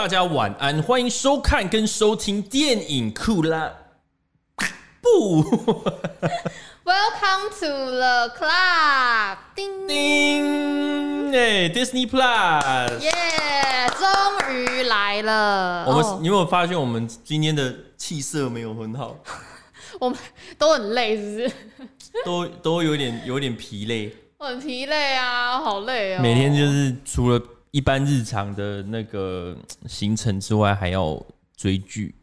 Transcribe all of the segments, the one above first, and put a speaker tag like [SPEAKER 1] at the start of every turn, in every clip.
[SPEAKER 1] 大家晚安，欢迎收看跟收听电影酷啦。不
[SPEAKER 2] ，Welcome to the club。叮
[SPEAKER 1] 叮，哎，Disney Plus，
[SPEAKER 2] 耶，终于来了。
[SPEAKER 1] 我们，oh. 你有没有发现我们今天的气色没有很好？
[SPEAKER 2] 我们都很累，是不是？
[SPEAKER 1] 都都有点有点疲累。
[SPEAKER 2] 我很疲累啊，好累哦。
[SPEAKER 1] 每天就是除了一般日常的那个 行程之外，还要追剧。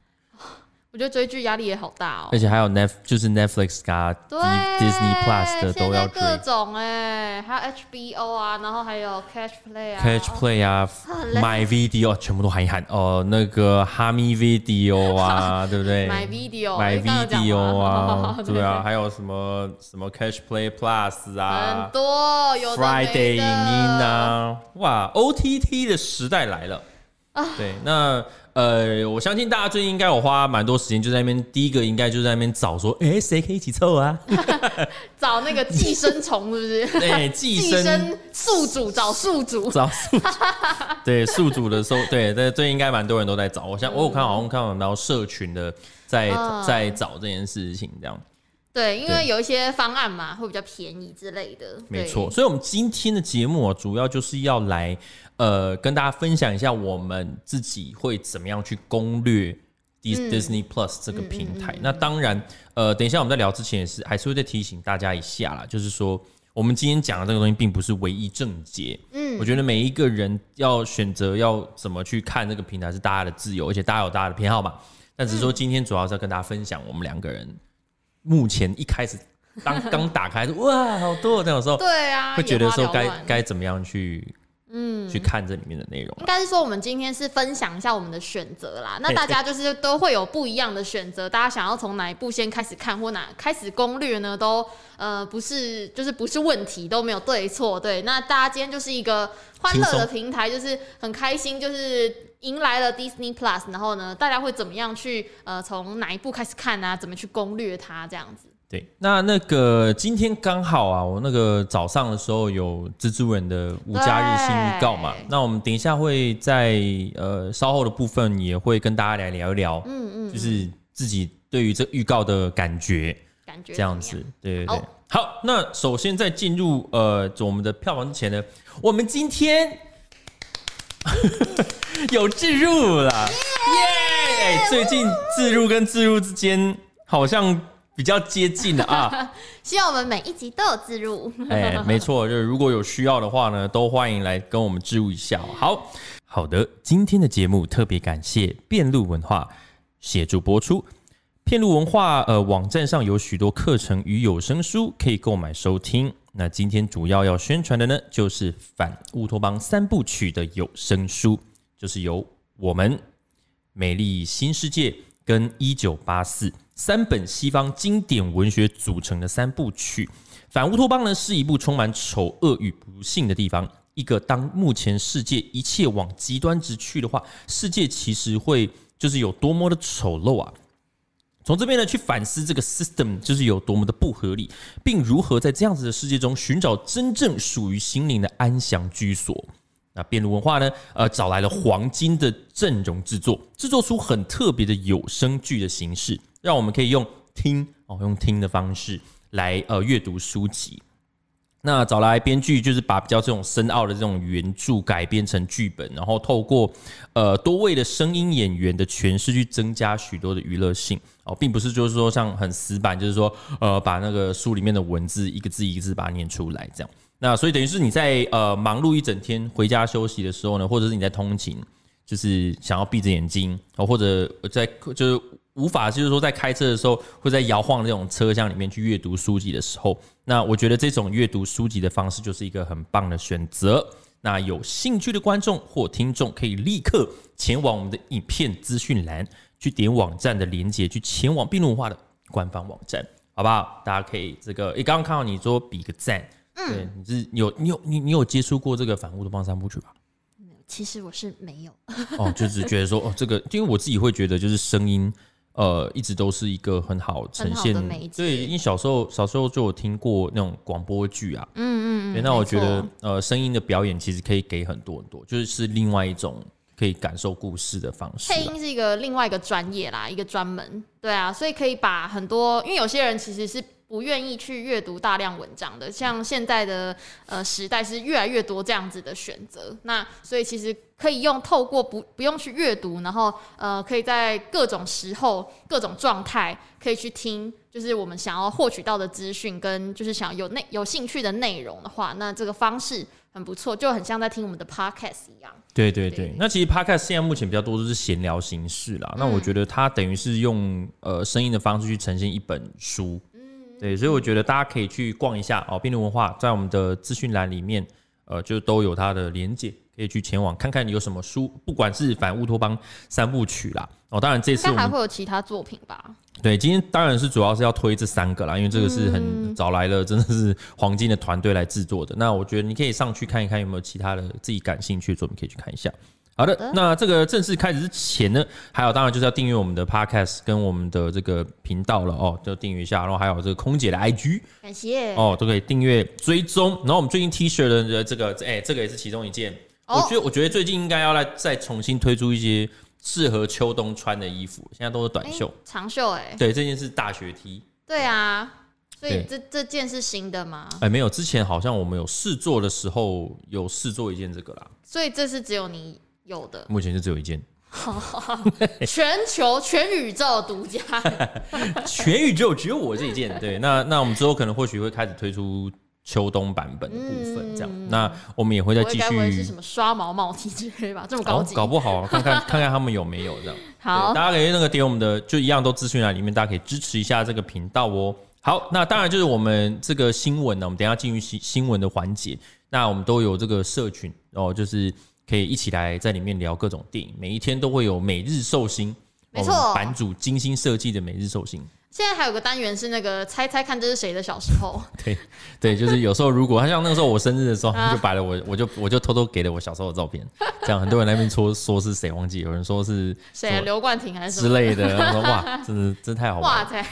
[SPEAKER 2] 我觉得追剧压力也好大哦，
[SPEAKER 1] 而且还有 Net 就是 Netflix 加 Disney Plus 的都要追
[SPEAKER 2] 各种哎，还有 HBO 啊，然后还有 Catch Play 啊
[SPEAKER 1] ，Catch Play 啊，My Video 全部都喊一喊哦，那个哈咪 Video 啊，对不对
[SPEAKER 2] ？My Video，My
[SPEAKER 1] Video 啊，对啊，还有什么什么 Catch Play Plus 啊，
[SPEAKER 2] 很多有
[SPEAKER 1] Friday 影音啊，哇，OTT 的时代来了，对，那。呃，我相信大家最近应该有花蛮多时间，就在那边。第一个应该就在那边找说，哎、欸，谁可以一起凑啊？
[SPEAKER 2] 找那个寄生虫是不是？
[SPEAKER 1] 对，寄生
[SPEAKER 2] 宿主找宿主，
[SPEAKER 1] 找宿主。对，宿主的时候，对，这最近应该蛮多人都在找。我想，我有看好像看到社群的在在找这件事情，这样。
[SPEAKER 2] 对，因为有一些方案嘛，会比较便宜之类的。
[SPEAKER 1] 没错，所以，我们今天的节目啊，主要就是要来呃，跟大家分享一下我们自己会怎么样去攻略 Disney Plus 这个平台。嗯、那当然，呃，等一下我们在聊之前也是还是会再提醒大家一下啦，就是说，我们今天讲的这个东西并不是唯一正解。嗯，我觉得每一个人要选择要怎么去看这个平台是大家的自由，而且大家有大家的偏好嘛。但只是说今天主要是要跟大家分享我们两个人。目前一开始当刚打开，哇，好多这样的时候，
[SPEAKER 2] 对啊，
[SPEAKER 1] 会觉得说该该怎么样去，嗯，去看这里面的内容。
[SPEAKER 2] 应该是说，我们今天是分享一下我们的选择啦。那大家就是都会有不一样的选择，大家想要从哪一部先开始看，或哪开始攻略呢？都呃不是，就是不是问题，都没有对错。对，那大家今天就是一个欢乐的平台，就是很开心，就是。迎来了 Disney Plus，然后呢，大家会怎么样去呃，从哪一部开始看啊？怎么去攻略它这样子？
[SPEAKER 1] 对，那那个今天刚好啊，我那个早上的时候有蜘蛛人的五家日新预告嘛，那我们等一下会在呃稍后的部分也会跟大家来聊一聊，嗯嗯，就是自己对于这预告的感觉，
[SPEAKER 2] 感觉
[SPEAKER 1] 这样子，对对对。好，那首先在进入呃我们的票房之前呢，我们今天。有置入了，耶!最近置入跟置入之间好像比较接近了啊！
[SPEAKER 2] 希望我们每一集都有置入。
[SPEAKER 1] 哎，没错，就是如果有需要的话呢，都欢迎来跟我们置入一下。好好的，今天的节目特别感谢遍路文化协助播出。遍路文化呃网站上有许多课程与有声书可以购买收听。那今天主要要宣传的呢，就是反乌托邦三部曲的有声书，就是由我们《美丽新世界》跟《一九八四》三本西方经典文学组成的三部曲。反乌托邦呢，是一部充满丑恶与不幸的地方。一个当目前世界一切往极端直去的话，世界其实会就是有多么的丑陋啊！从这边呢，去反思这个 system 就是有多么的不合理，并如何在这样子的世界中寻找真正属于心灵的安详居所。那辩论文化呢，呃，找来了黄金的阵容制作，制作出很特别的有声剧的形式，让我们可以用听哦，用听的方式来呃阅读书籍。那找来编剧，就是把比较这种深奥的这种原著改编成剧本，然后透过呃多位的声音演员的诠释，去增加许多的娱乐性哦，并不是就是说像很死板，就是说呃把那个书里面的文字一个字一个字把它念出来这样。那所以等于是你在呃忙碌一整天回家休息的时候呢，或者是你在通勤，就是想要闭着眼睛哦，或者在就是。无法就是说在开车的时候，会在摇晃的那种车厢里面去阅读书籍的时候，那我觉得这种阅读书籍的方式就是一个很棒的选择。那有兴趣的观众或听众可以立刻前往我们的影片资讯栏去点网站的连接，去前往遍路文化的官方网站，好不好？大家可以这个，诶，刚刚看到你说比个赞，嗯，对，你是有你有你你有接触过这个反乌托邦三部曲吧？
[SPEAKER 2] 其实我是没有，
[SPEAKER 1] 哦，就是觉得说哦，这个，因为我自己会觉得就是声音。呃，一直都是一个很好呈现，对，因为小时候小时候就有听过那种广播剧啊，嗯嗯，嗯，那我觉得呃，声音的表演其实可以给很多很多，就是是另外一种可以感受故事的方式。
[SPEAKER 2] 配音是一个另外一个专业啦，一个专门，对啊，所以可以把很多，因为有些人其实是。不愿意去阅读大量文章的，像现在的呃时代是越来越多这样子的选择，那所以其实可以用透过不不用去阅读，然后呃可以在各种时候、各种状态可以去听，就是我们想要获取到的资讯跟就是想有内有兴趣的内容的话，那这个方式很不错，就很像在听我们的 podcast 一样。对
[SPEAKER 1] 对对，对那其实 podcast 现在目前比较多都是闲聊形式啦，嗯、那我觉得它等于是用呃声音的方式去呈现一本书。对，所以我觉得大家可以去逛一下哦，辩论文化在我们的资讯栏里面，呃，就都有它的连接，可以去前往看看有什么书，不管是反乌托邦三部曲啦，哦，当然这次
[SPEAKER 2] 还会有其他作品吧？
[SPEAKER 1] 对，今天当然是主要是要推这三个啦，因为这个是很找来了，真的是黄金的团队来制作的。那我觉得你可以上去看一看有没有其他的自己感兴趣的作品可以去看一下。好的，那这个正式开始之前呢，还有当然就是要订阅我们的 Podcast 跟我们的这个频道了哦，就订阅一下，然后还有这个空姐的 IG，
[SPEAKER 2] 感谢
[SPEAKER 1] 哦，都可以订阅追踪。然后我们最近 T 恤的这个，哎，这个也是其中一件。我觉得，我觉得最近应该要来再重新推出一些适合秋冬穿的衣服，现在都是短袖、
[SPEAKER 2] 长袖，哎，
[SPEAKER 1] 对，这件是大学 T。
[SPEAKER 2] 对啊，所以这这件是新的吗？
[SPEAKER 1] 哎，没有，之前好像我们有试做的时候有试做一件这个啦。
[SPEAKER 2] 所以这是只有你。有的，
[SPEAKER 1] 目前就只有一件，
[SPEAKER 2] 全球全宇宙独家，
[SPEAKER 1] 全宇宙只有我这一件。对，那那我们之后可能或许会开始推出秋冬版本的部分，这样。嗯、那我们也会再继续。
[SPEAKER 2] 是什么刷毛毛 T 之类吧？这么高级？
[SPEAKER 1] 哦、搞不好、啊、看看看看他们有没有这样。
[SPEAKER 2] 好，
[SPEAKER 1] 大家可以那个点我们的，就一样都资讯栏里面，大家可以支持一下这个频道哦。好，那当然就是我们这个新闻呢，我们等一下进入新新闻的环节。那我们都有这个社群哦，就是。可以一起来在里面聊各种电影，每一天都会有每日寿星，
[SPEAKER 2] 没错，
[SPEAKER 1] 版主精心设计的每日寿星。
[SPEAKER 2] 现在还有个单元是那个猜猜看这是谁的小时候。
[SPEAKER 1] 对对，就是有时候如果他像那个时候我生日的时候，他就摆了我，我就我就偷偷给了我小时候的照片，这样很多人那边说说是谁忘记，有人说是
[SPEAKER 2] 谁，刘冠廷还是
[SPEAKER 1] 之类的，我说 哇，真的真太好玩了，哇塞，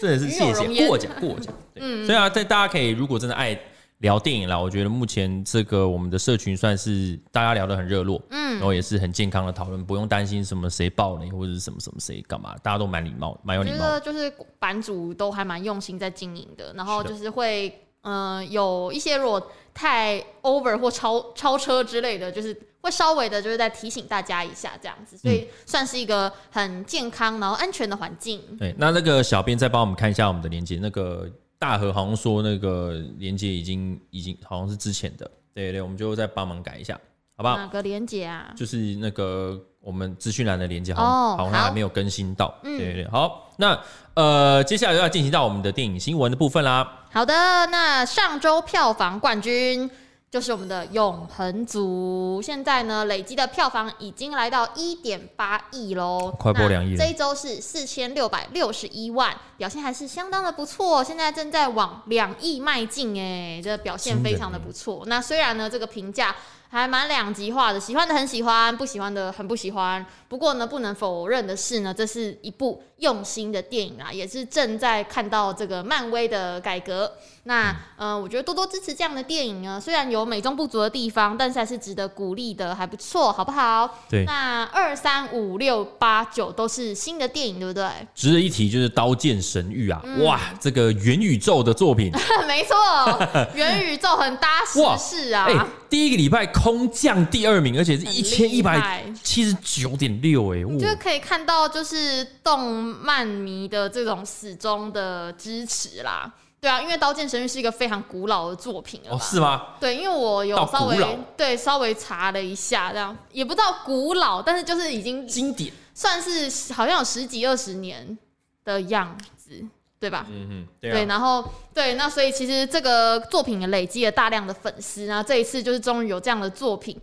[SPEAKER 1] 真的是谢谢过奖过奖。嗯，所以啊，在大家可以如果真的爱。聊电影啦，我觉得目前这个我们的社群算是大家聊得很热络，嗯，然后也是很健康的讨论，不用担心什么谁爆雷或者是什么什么谁干嘛，大家都蛮礼貌，蛮有礼貌。
[SPEAKER 2] 就是版主都还蛮用心在经营的，然后就是会，嗯、呃，有一些如果太 over 或超超车之类的，就是会稍微的，就是在提醒大家一下这样子，所以算是一个很健康然后安全的环境。
[SPEAKER 1] 对，那那个小编再帮我们看一下我们的链接，那个。大河好像说那个连接已经已经好像是之前的，对对，我们就再帮忙改一下，好不好？
[SPEAKER 2] 哪个连接啊？
[SPEAKER 1] 就是那个我们资讯栏的连接，好像好像还没有更新到，对对对。好，那呃，接下来就要进行到我们的电影新闻的部分啦。
[SPEAKER 2] 好的，那上周票房冠军。就是我们的永恒族，现在呢累积的票房已经来到一点八亿喽，
[SPEAKER 1] 快破两亿。
[SPEAKER 2] 这一周是四千六百六十一万，表现还是相当的不错，现在正在往两亿迈进，哎，这表现非常的不错。那虽然呢这个评价。还蛮两极化的，喜欢的很喜欢，不喜欢的很不喜欢。不过呢，不能否认的是呢，这是一部用心的电影啊，也是正在看到这个漫威的改革。那嗯、呃，我觉得多多支持这样的电影呢，虽然有美中不足的地方，但是还是值得鼓励的，还不错，好不好？
[SPEAKER 1] 对。
[SPEAKER 2] 那二三五六八九都是新的电影，对不对？
[SPEAKER 1] 值得一提就是《刀剑神域》啊，嗯、哇，这个元宇宙的作品，
[SPEAKER 2] 没错，元宇宙很搭时事啊。欸、
[SPEAKER 1] 第一个礼拜。空降第二名，而且是一千一百七十九点六，哎，
[SPEAKER 2] 我觉得可以看到就是动漫迷的这种始终的支持啦。对啊，因为《刀剑神域》是一个非常古老的作品
[SPEAKER 1] 哦，是吗？
[SPEAKER 2] 对，因为我有稍微对稍微查了一下，这样也不知道古老，但是就是已经
[SPEAKER 1] 经典，
[SPEAKER 2] 算是好像有十几二十年的样子。对吧？嗯嗯，对，然后对，那所以其实这个作品也累积了大量的粉丝，然后这一次就是终于有这样的作品。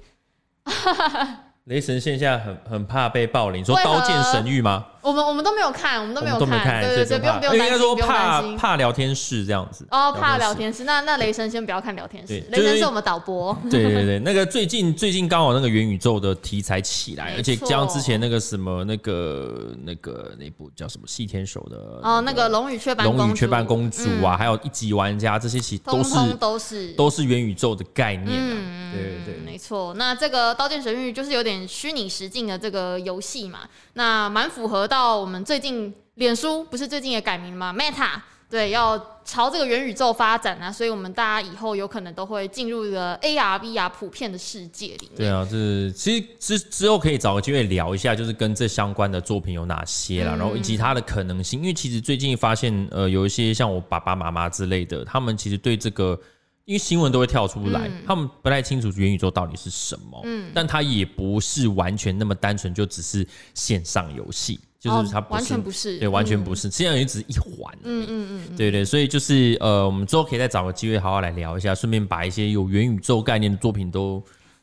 [SPEAKER 1] 雷神线下很很怕被暴雷，你说《刀剑神域》吗？
[SPEAKER 2] 我们我们都没有看，我们都没有看，
[SPEAKER 1] 看
[SPEAKER 2] 对对对，不用不用担心，
[SPEAKER 1] 应该说
[SPEAKER 2] 怕
[SPEAKER 1] 怕聊天室这样子。
[SPEAKER 2] 哦，怕聊天室，那那雷神先不要看聊天室，雷神是我们导播。
[SPEAKER 1] 对对对，那个最近最近刚好那个元宇宙的题材起来，而且将之前那个什么那个那个那部叫什么细天手的
[SPEAKER 2] 哦，那个龙与雀斑
[SPEAKER 1] 龙与雀斑公主啊，还有一级玩家这些其实都是
[SPEAKER 2] 都是
[SPEAKER 1] 都是元宇宙的概念啊。对对对，
[SPEAKER 2] 没错。那这个刀剑神域就是有点虚拟实境的这个游戏嘛，那蛮符合到我们最近脸书不是最近也改名吗？Meta 对，要朝这个元宇宙发展啊，所以我们大家以后有可能都会进入一个 AR、VR 普遍的世界里面。
[SPEAKER 1] 对啊，就是其实之之后可以找个机会聊一下，就是跟这相关的作品有哪些啦，嗯、然后以及它的可能性。因为其实最近发现，呃，有一些像我爸爸妈妈之类的，他们其实对这个。因为新闻都会跳出来，嗯、他们不太清楚元宇宙到底是什么，嗯，但它也不是完全那么单纯，就只是线上游戏，就是它、哦、完全不是，对，完全不是，线上也只是一环，嗯嗯嗯，对对，所以就是呃，我们之后可以再找个机会好好来聊一下，顺便把一些有元宇宙概念的作品都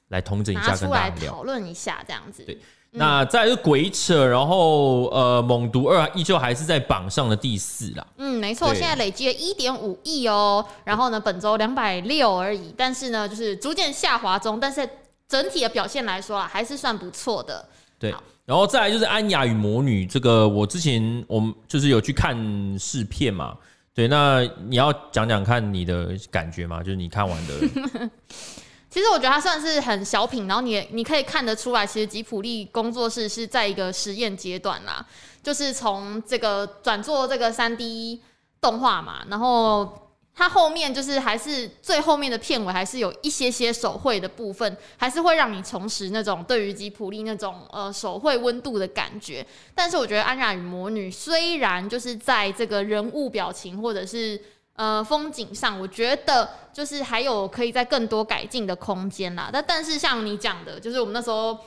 [SPEAKER 1] 来统整一下，跟大家
[SPEAKER 2] 讨论一下，这样子，
[SPEAKER 1] 对。那再来是鬼扯，然后呃，猛毒二依旧还是在榜上的第四啦。
[SPEAKER 2] 嗯，没错，对现在累积了一点五亿哦。然后呢，本周两百六而已，但是呢，就是逐渐下滑中。但是整体的表现来说啊，还是算不错的。
[SPEAKER 1] 对，然后再来就是安雅与魔女这个，我之前我们就是有去看试片嘛。对，那你要讲讲看你的感觉吗？就是你看完的。
[SPEAKER 2] 其实我觉得它算是很小品，然后你你可以看得出来，其实吉普力工作室是在一个实验阶段啦，就是从这个转做这个三 D 动画嘛，然后它后面就是还是最后面的片尾还是有一些些手绘的部分，还是会让你重拾那种对于吉普力那种呃手绘温度的感觉。但是我觉得《安雅与魔女》虽然就是在这个人物表情或者是呃，风景上我觉得就是还有可以在更多改进的空间啦。但但是像你讲的，就是我们那时候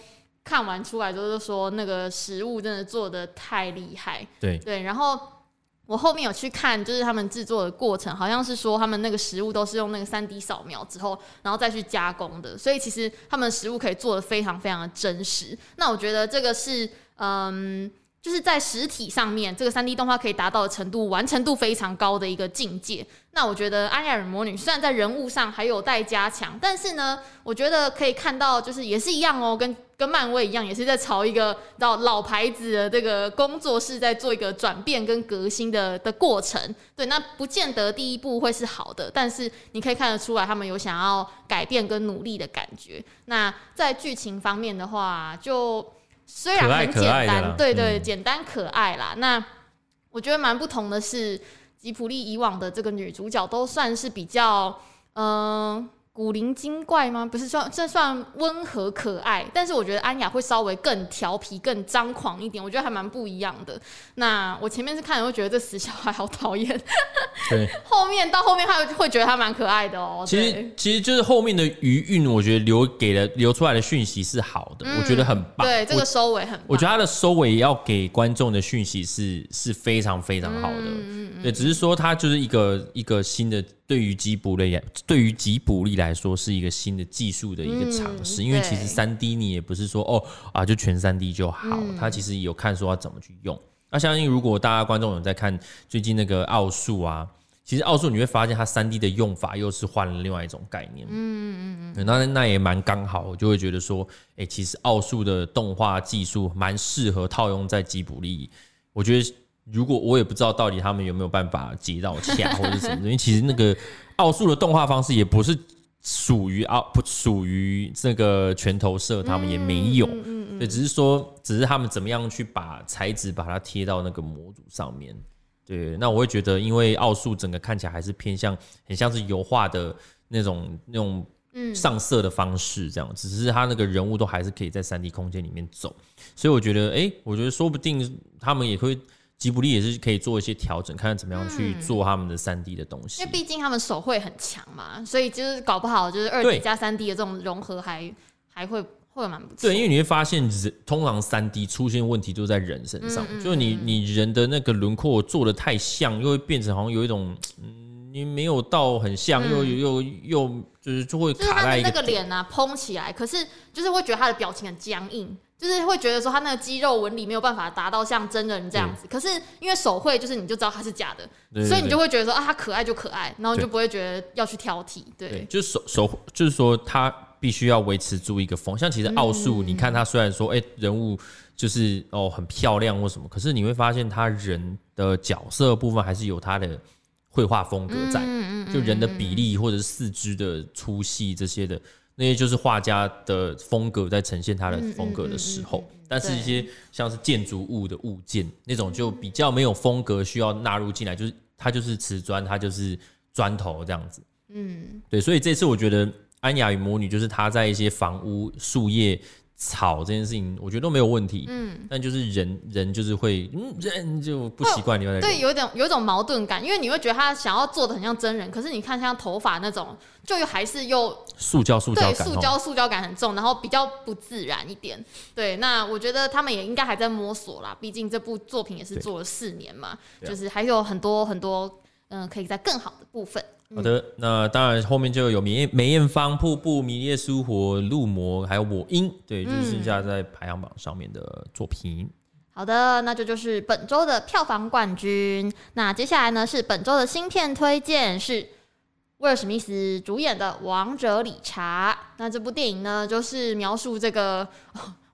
[SPEAKER 2] 看完出来之后就说那个食物真的做的太厉害。
[SPEAKER 1] 对
[SPEAKER 2] 对，然后我后面有去看，就是他们制作的过程，好像是说他们那个食物都是用那个三 D 扫描之后，然后再去加工的，所以其实他们食物可以做的非常非常的真实。那我觉得这个是嗯。就是在实体上面，这个三 D 动画可以达到的程度，完成度非常高的一个境界。那我觉得《安雅尔魔女》虽然在人物上还有待加强，但是呢，我觉得可以看到，就是也是一样哦，跟跟漫威一样，也是在朝一个到老牌子的这个工作室在做一个转变跟革新的的过程。对，那不见得第一部会是好的，但是你可以看得出来，他们有想要改变跟努力的感觉。那在剧情方面的话，就。虽然很简单，对对，简单可爱啦。那我觉得蛮不同的是，吉普力以往的这个女主角都算是比较，嗯。古灵精怪吗？不是算，这算温和可爱，但是我觉得安雅会稍微更调皮、更张狂一点，我觉得还蛮不一样的。那我前面是看人会觉得这死小孩好讨厌，对，后面到后面他会觉得他蛮可爱的哦。
[SPEAKER 1] 其实其实就是后面的余韵，我觉得留给了留出来的讯息是好的，嗯、我觉得很棒。
[SPEAKER 2] 对，这个收尾很棒
[SPEAKER 1] 我，我觉得他的收尾要给观众的讯息是是非常非常好的。嗯嗯、对，只是说他就是一个一个新的。对于吉卜力，对于吉卜力来说是一个新的技术的一个尝试，嗯、因为其实三 D 你也不是说哦啊就全三 D 就好，嗯、它其实有看说要怎么去用。那相信如果大家观众有在看最近那个奥数啊，其实奥数你会发现它三 D 的用法又是换了另外一种概念。嗯嗯嗯，那那也蛮刚好，我就会觉得说，哎，其实奥数的动画技术蛮适合套用在吉卜力，我觉得。如果我也不知道到底他们有没有办法接到洽或者什么，因为其实那个奥数的动画方式也不是属于奥，不属于这个拳头社，他们也没有，嗯对，只是说只是他们怎么样去把材质把它贴到那个模组上面，对，那我会觉得，因为奥数整个看起来还是偏向很像是油画的那种那种上色的方式这样，只是他那个人物都还是可以在三 D 空间里面走，所以我觉得，哎，我觉得说不定他们也会。吉卜力也是可以做一些调整，看看怎么样去做他们的三 D 的东西。
[SPEAKER 2] 因为毕竟他们手绘很强嘛，所以就是搞不好就是二 D 加三 D 的这种融合还还会会蛮不错。
[SPEAKER 1] 对，因为你会发现人通常三 D 出现问题都在人身上，嗯、就是你你人的那个轮廓做的太像，又会变成好像有一种嗯，你没有到很像，又又又就是就会卡在一个
[SPEAKER 2] 那个脸啊，蓬起来，可是就是会觉得他的表情很僵硬。就是会觉得说他那个肌肉纹理没有办法达到像真人这样子。可是因为手绘，就是你就知道他是假的，所以你就会觉得说啊，他可爱就可爱，然后你就不会觉得要去挑剔。对，对，
[SPEAKER 1] 就是手手，就是说他必须要维持住一个风。像其实奥术，你看他虽然说哎、欸、人物就是哦很漂亮或什么，可是你会发现他人的角色部分还是有他的绘画风格在，就人的比例或者是四肢的粗细这些的。那些就是画家的风格在呈现他的风格的时候，但是一些像是建筑物的物件那种就比较没有风格，需要纳入进来，就是它就是瓷砖，它就是砖头这样子。嗯，对，所以这次我觉得《安雅与魔女》就是他在一些房屋树叶。草这件事情，我觉得都没有问题。嗯，但就是人人就是会，嗯，人就不习惯。你会
[SPEAKER 2] 对，有一种有一种矛盾感，因为你会觉得他想要做的很像真人，可是你看像头发那种，就又还是又
[SPEAKER 1] 塑胶塑
[SPEAKER 2] 胶塑胶塑胶感很重，然后比较不自然一点。对，那我觉得他们也应该还在摸索啦，毕竟这部作品也是做了四年嘛，就是还有很多很多，嗯，可以在更好的部分。
[SPEAKER 1] 好的，那当然后面就有梅梅艳芳、瀑布、迷恋苏活、入魔，还有我英，对，就是剩下在排行榜上面的作品。
[SPEAKER 2] 好的，那这就，就是本周的票房冠军。那接下来呢是本周的新片推荐，是威尔史密斯主演的《王者理查》。那这部电影呢，就是描述这个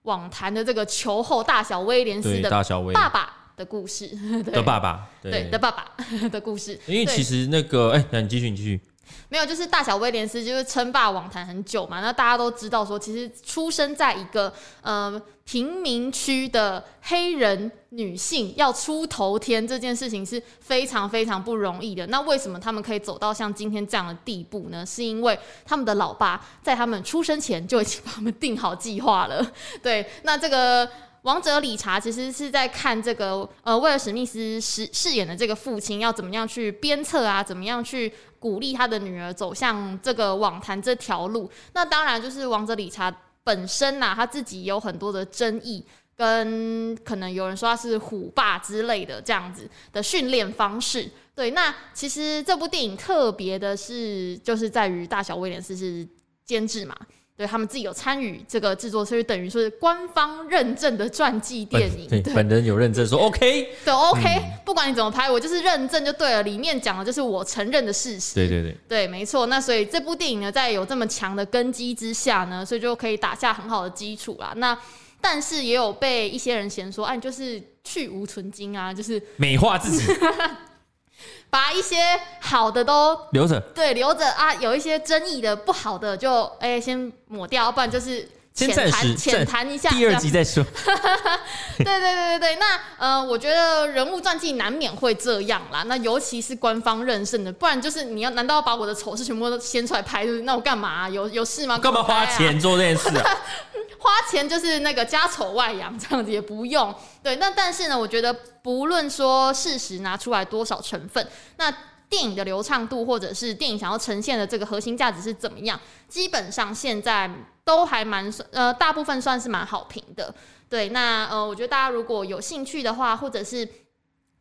[SPEAKER 2] 网坛的这个球后大小威廉斯的爸爸。的故事
[SPEAKER 1] 的爸爸，
[SPEAKER 2] 对，对的爸爸 的故事。
[SPEAKER 1] 因为其实那个，哎、欸，那你继续，你继续。
[SPEAKER 2] 没有，就是大小威廉斯就是称霸网坛很久嘛。那大家都知道说，其实出生在一个呃贫民区的黑人女性要出头天这件事情是非常非常不容易的。那为什么他们可以走到像今天这样的地步呢？是因为他们的老爸在他们出生前就已经帮他们定好计划了。对，那这个。王者理查其实是在看这个呃，威尔史密斯饰饰演的这个父亲要怎么样去鞭策啊，怎么样去鼓励他的女儿走向这个网坛这条路。那当然就是王者理查本身呐、啊，他自己有很多的争议，跟可能有人说他是虎爸之类的这样子的训练方式。对，那其实这部电影特别的是，就是在于大小威廉斯是监制嘛。对，他们自己有参与这个制作，所以等于说是官方认证的传记电影。
[SPEAKER 1] 本人有认证说 OK，
[SPEAKER 2] 对 OK，嗯，不管你怎么拍，我就是认证就对了。里面讲的就是我承认的事实。
[SPEAKER 1] 对对对，
[SPEAKER 2] 对，没错。那所以这部电影呢，在有这么强的根基之下呢，所以就可以打下很好的基础啦。那但是也有被一些人嫌说，哎，就是去无存精啊，就是
[SPEAKER 1] 美化自己。
[SPEAKER 2] 把一些好的都
[SPEAKER 1] 留着，
[SPEAKER 2] 对，留着啊。有一些争议的、不好的就哎、欸、先抹掉，不然就是浅谈浅谈一下。
[SPEAKER 1] 第二集再说。
[SPEAKER 2] 对对对对对，那呃，我觉得人物传记难免会这样啦。那尤其是官方认证的，不然就是你要难道要把我的丑事全部都掀出来拍？就是那我干嘛、啊？有有事吗？
[SPEAKER 1] 干嘛花钱做这件事啊？
[SPEAKER 2] 花钱就是那个家丑外扬，这样子也不用。对，那但是呢，我觉得不论说事实拿出来多少成分，那电影的流畅度或者是电影想要呈现的这个核心价值是怎么样，基本上现在都还蛮呃，大部分算是蛮好评的。对，那呃，我觉得大家如果有兴趣的话，或者是。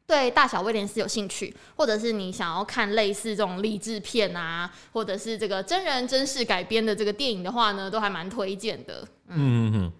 [SPEAKER 2] 对大小威廉斯有兴趣，或者是你想要看类似这种励志片啊，或者是这个真人真事改编的这个电影的话呢，都还蛮推荐的。嗯嗯嗯，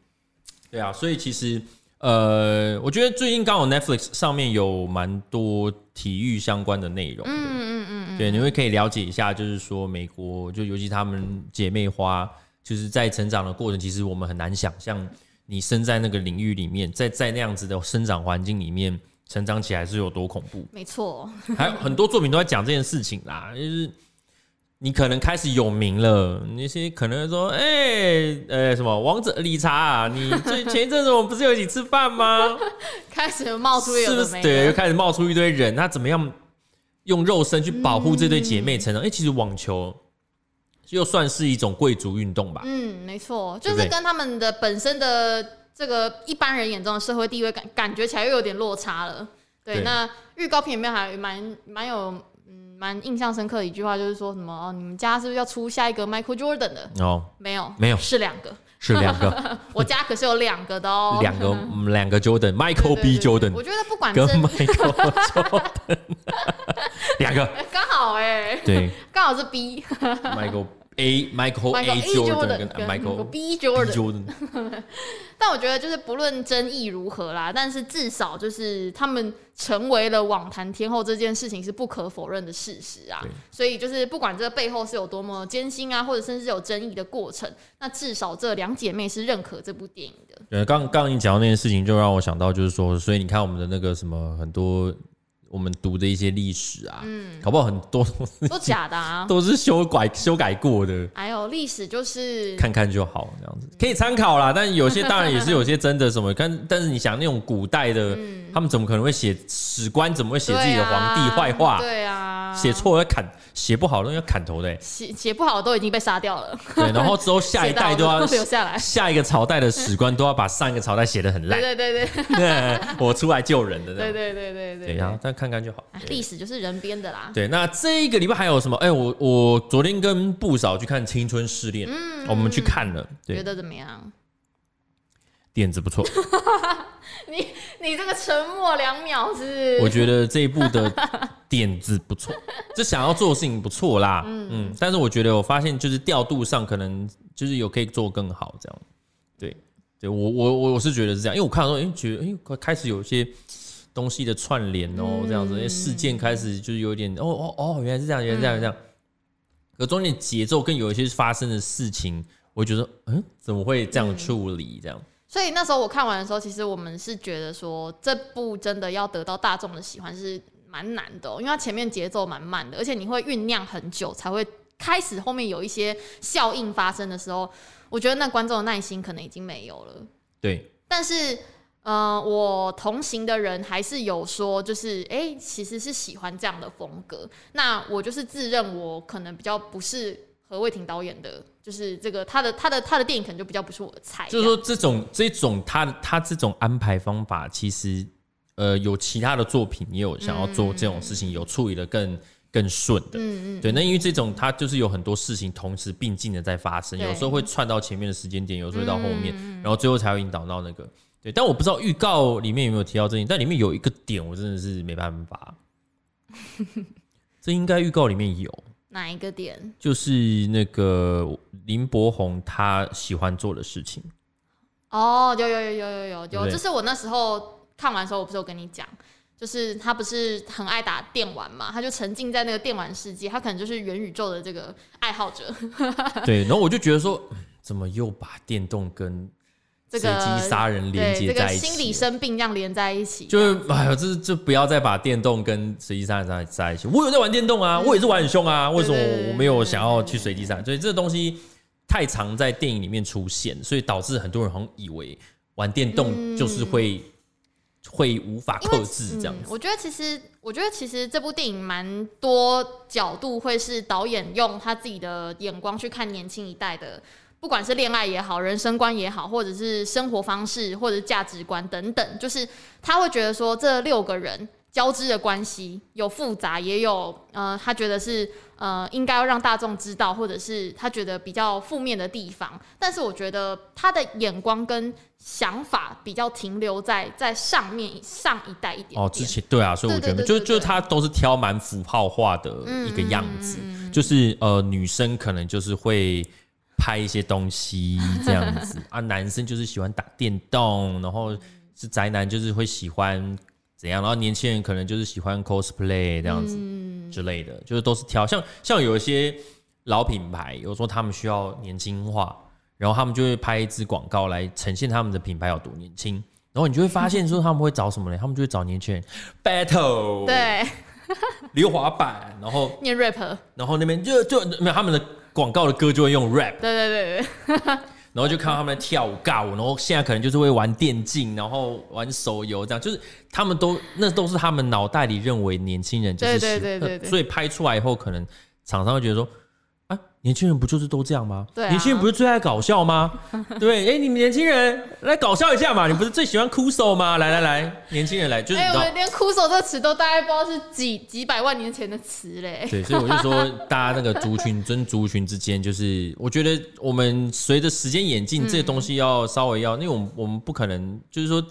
[SPEAKER 1] 对啊，所以其实呃，我觉得最近刚好 Netflix 上面有蛮多体育相关的内容的。嗯嗯嗯嗯，对，你会可以了解一下，就是说美国就尤其他们姐妹花，就是在成长的过程，其实我们很难想象，你身在那个领域里面，在在那样子的生长环境里面。成长起来是有多恐怖？
[SPEAKER 2] 没错，
[SPEAKER 1] 还有很多作品都在讲这件事情啦。就是你可能开始有名了，那些可能说，哎、欸，呃、欸，什么王者理查啊？你最前一阵子我们不是有一起吃饭吗？
[SPEAKER 2] 开始冒出是不是？
[SPEAKER 1] 对，又开始冒出一堆人，他怎么样用肉身去保护这对姐妹成长？哎、嗯欸，其实网球又算是一种贵族运动吧？嗯，
[SPEAKER 2] 没错，就是跟他们的本身的。这个一般人眼中的社会地位感感觉起来又有点落差了。对，对那预告片里面还蛮蛮有嗯蛮印象深刻的一句话，就是说什么哦，你们家是不是要出下一个 Michael Jordan 的？哦，没有，
[SPEAKER 1] 没有，
[SPEAKER 2] 是两个，
[SPEAKER 1] 是两个。
[SPEAKER 2] 我家可是有两个的哦，
[SPEAKER 1] 两个两个 Jordan，Michael B Jordan。
[SPEAKER 2] 我觉得不管跟 Michael
[SPEAKER 1] Jordan，两个。
[SPEAKER 2] 刚好哎，
[SPEAKER 1] 对，
[SPEAKER 2] 刚好是 B。
[SPEAKER 1] Michael A Michael A Jordan 跟 Michael
[SPEAKER 2] B Jordan。但我觉得就是不论争议如何啦，但是至少就是他们成为了网坛天后这件事情是不可否认的事实啊。所以就是不管这个背后是有多么艰辛啊，或者甚至有争议的过程，那至少这两姐妹是认可这部电影的。
[SPEAKER 1] 对，刚刚你讲到那件事情，就让我想到就是说，所以你看我们的那个什么很多。我们读的一些历史啊，嗯，搞不好很多
[SPEAKER 2] 都假的啊，
[SPEAKER 1] 都是修改修改过的。
[SPEAKER 2] 还有历史就是
[SPEAKER 1] 看看就好，这样子可以参考啦。但有些当然也是有些真的什么，但但是你想那种古代的，他们怎么可能会写史官怎么会写自己的皇帝坏话？
[SPEAKER 2] 对啊，
[SPEAKER 1] 写错要砍，写不好都要砍头的。
[SPEAKER 2] 写写不好都已经被杀掉了。
[SPEAKER 1] 对，然后之后下一 代都要
[SPEAKER 2] 留下来，
[SPEAKER 1] 下一个朝代的史官都要把上一个朝代写的很烂。
[SPEAKER 2] 对对对
[SPEAKER 1] 对，我出来救人的。
[SPEAKER 2] 对对对对对。
[SPEAKER 1] 然后但看看就好。
[SPEAKER 2] 历史就是人编的啦。
[SPEAKER 1] 对，那这一个礼拜还有什么？哎，我我昨天跟不少去看《青春试炼》，嗯，我们去看了，
[SPEAKER 2] 觉得怎么样？
[SPEAKER 1] 点子不错。
[SPEAKER 2] 你你这个沉默两秒是？
[SPEAKER 1] 我觉得这一部的点子不错，这想要做的事情不错啦，嗯嗯。但是我觉得我发现就是调度上可能就是有可以做更好这样。对，对我我我我是觉得是这样，因为我看到说，哎，觉得哎开始有些。东西的串联哦，这样子，因为事件开始就是有点哦哦哦，原来是这样，原来是这样这样。可中间节奏跟有一些发生的事情，我觉得嗯，怎么会这样处理这样？
[SPEAKER 2] 所以那时候我看完的时候，其实我们是觉得说，这部真的要得到大众的喜欢是蛮难的，因为它前面节奏蛮慢的，而且你会酝酿很久才会开始，后面有一些效应发生的时候，我觉得那观众的耐心可能已经没有了。
[SPEAKER 1] 对，
[SPEAKER 2] 但是。嗯、呃，我同行的人还是有说，就是哎、欸，其实是喜欢这样的风格。那我就是自认我可能比较不是何卫婷导演的，就是这个他的他的他的电影可能就比较不是我的菜。
[SPEAKER 1] 就是说这种这种他他这种安排方法，其实呃有其他的作品也有想要做这种事情，嗯、有处理的更更顺的。嗯嗯，对。那因为这种他就是有很多事情同时并进的在发生，有时候会串到前面的时间点，有时候会到后面，然后最后才会引导到那个。对，但我不知道预告里面有没有提到这点，但里面有一个点，我真的是没办法。这应该预告里面有
[SPEAKER 2] 哪一个点？
[SPEAKER 1] 就是那个林柏宏他喜欢做的事情。
[SPEAKER 2] 哦，有有有有有有有，就是我那时候看完的时候，我不是有跟你讲，就是他不是很爱打电玩嘛，他就沉浸在那个电玩世界，他可能就是元宇宙的这个爱好者。
[SPEAKER 1] 对，然后我就觉得说，怎么又把电动跟随机杀人连接在一起，
[SPEAKER 2] 心理生病这样连在一起，
[SPEAKER 1] 就是哎呀，这就不要再把电动跟随机杀人在在一起。我有在玩电动啊，我也是玩很凶啊，为什么我没有想要去随机杀人？所以这个东西太常在电影里面出现，所以导致很多人好像以为玩电动就是会会无法克制这样子。
[SPEAKER 2] 我觉得其实，我觉得其实这部电影蛮多角度会是导演用他自己的眼光去看年轻一代的。不管是恋爱也好，人生观也好，或者是生活方式，或者是价值观等等，就是他会觉得说，这六个人交织的关系有复杂，也有呃，他觉得是呃，应该要让大众知道，或者是他觉得比较负面的地方。但是我觉得他的眼光跟想法比较停留在在上面上一代一点点。哦，之前
[SPEAKER 1] 对啊，所以我觉得就就他都是挑蛮符号化的一个样子，嗯、就是呃，女生可能就是会。拍一些东西这样子 啊，男生就是喜欢打电动，然后是宅男就是会喜欢怎样，然后年轻人可能就是喜欢 cosplay 这样子之类的，就是都是挑像像有一些老品牌，有时候他们需要年轻化，然后他们就会拍一支广告来呈现他们的品牌有多年轻，然后你就会发现说他们会找什么呢？他们就会找年轻人 battle，
[SPEAKER 2] 对，
[SPEAKER 1] 溜滑板，然后
[SPEAKER 2] 念 rap，
[SPEAKER 1] 然后那边就就没有他们的。广告的歌就会用 rap，
[SPEAKER 2] 对对对对，
[SPEAKER 1] 然后就看到他们在跳舞尬舞，然后现在可能就是会玩电竞，然后玩手游这样，就是他们都那都是他们脑袋里认为年轻人就是，对对对对，所以拍出来以后，可能厂商会觉得说。年轻人不就是都这样吗？对啊，年轻人不是最爱搞笑吗？对，哎、欸，你们年轻人来搞笑一下嘛！你不是最喜欢哭手吗？来来来，年轻人来，就是哎，我们
[SPEAKER 2] 连哭手这个词都大概不知道是几几百万年前的词嘞。
[SPEAKER 1] 对，所以我就说，大家那个族群跟族群之间，就是我觉得我们随着时间演进，这些东西要稍微要，因为我们我们不可能就是说。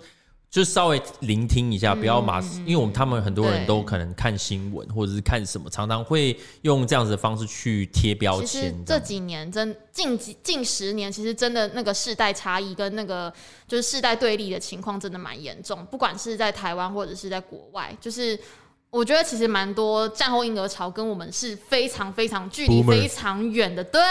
[SPEAKER 1] 就稍微聆听一下，不要马，
[SPEAKER 2] 嗯、
[SPEAKER 1] 因为我们他们很多人都可能看新闻或者是看什么，常常会用这样子的方式去贴标签。
[SPEAKER 2] 其实这几年真近几近十年，其实真的那个世代差异跟那个就是世代对立的情况真的蛮严重，不管是在台湾或者是在国外，就是我觉得其实蛮多战后婴儿潮跟我们是非常非常距离非常远的，对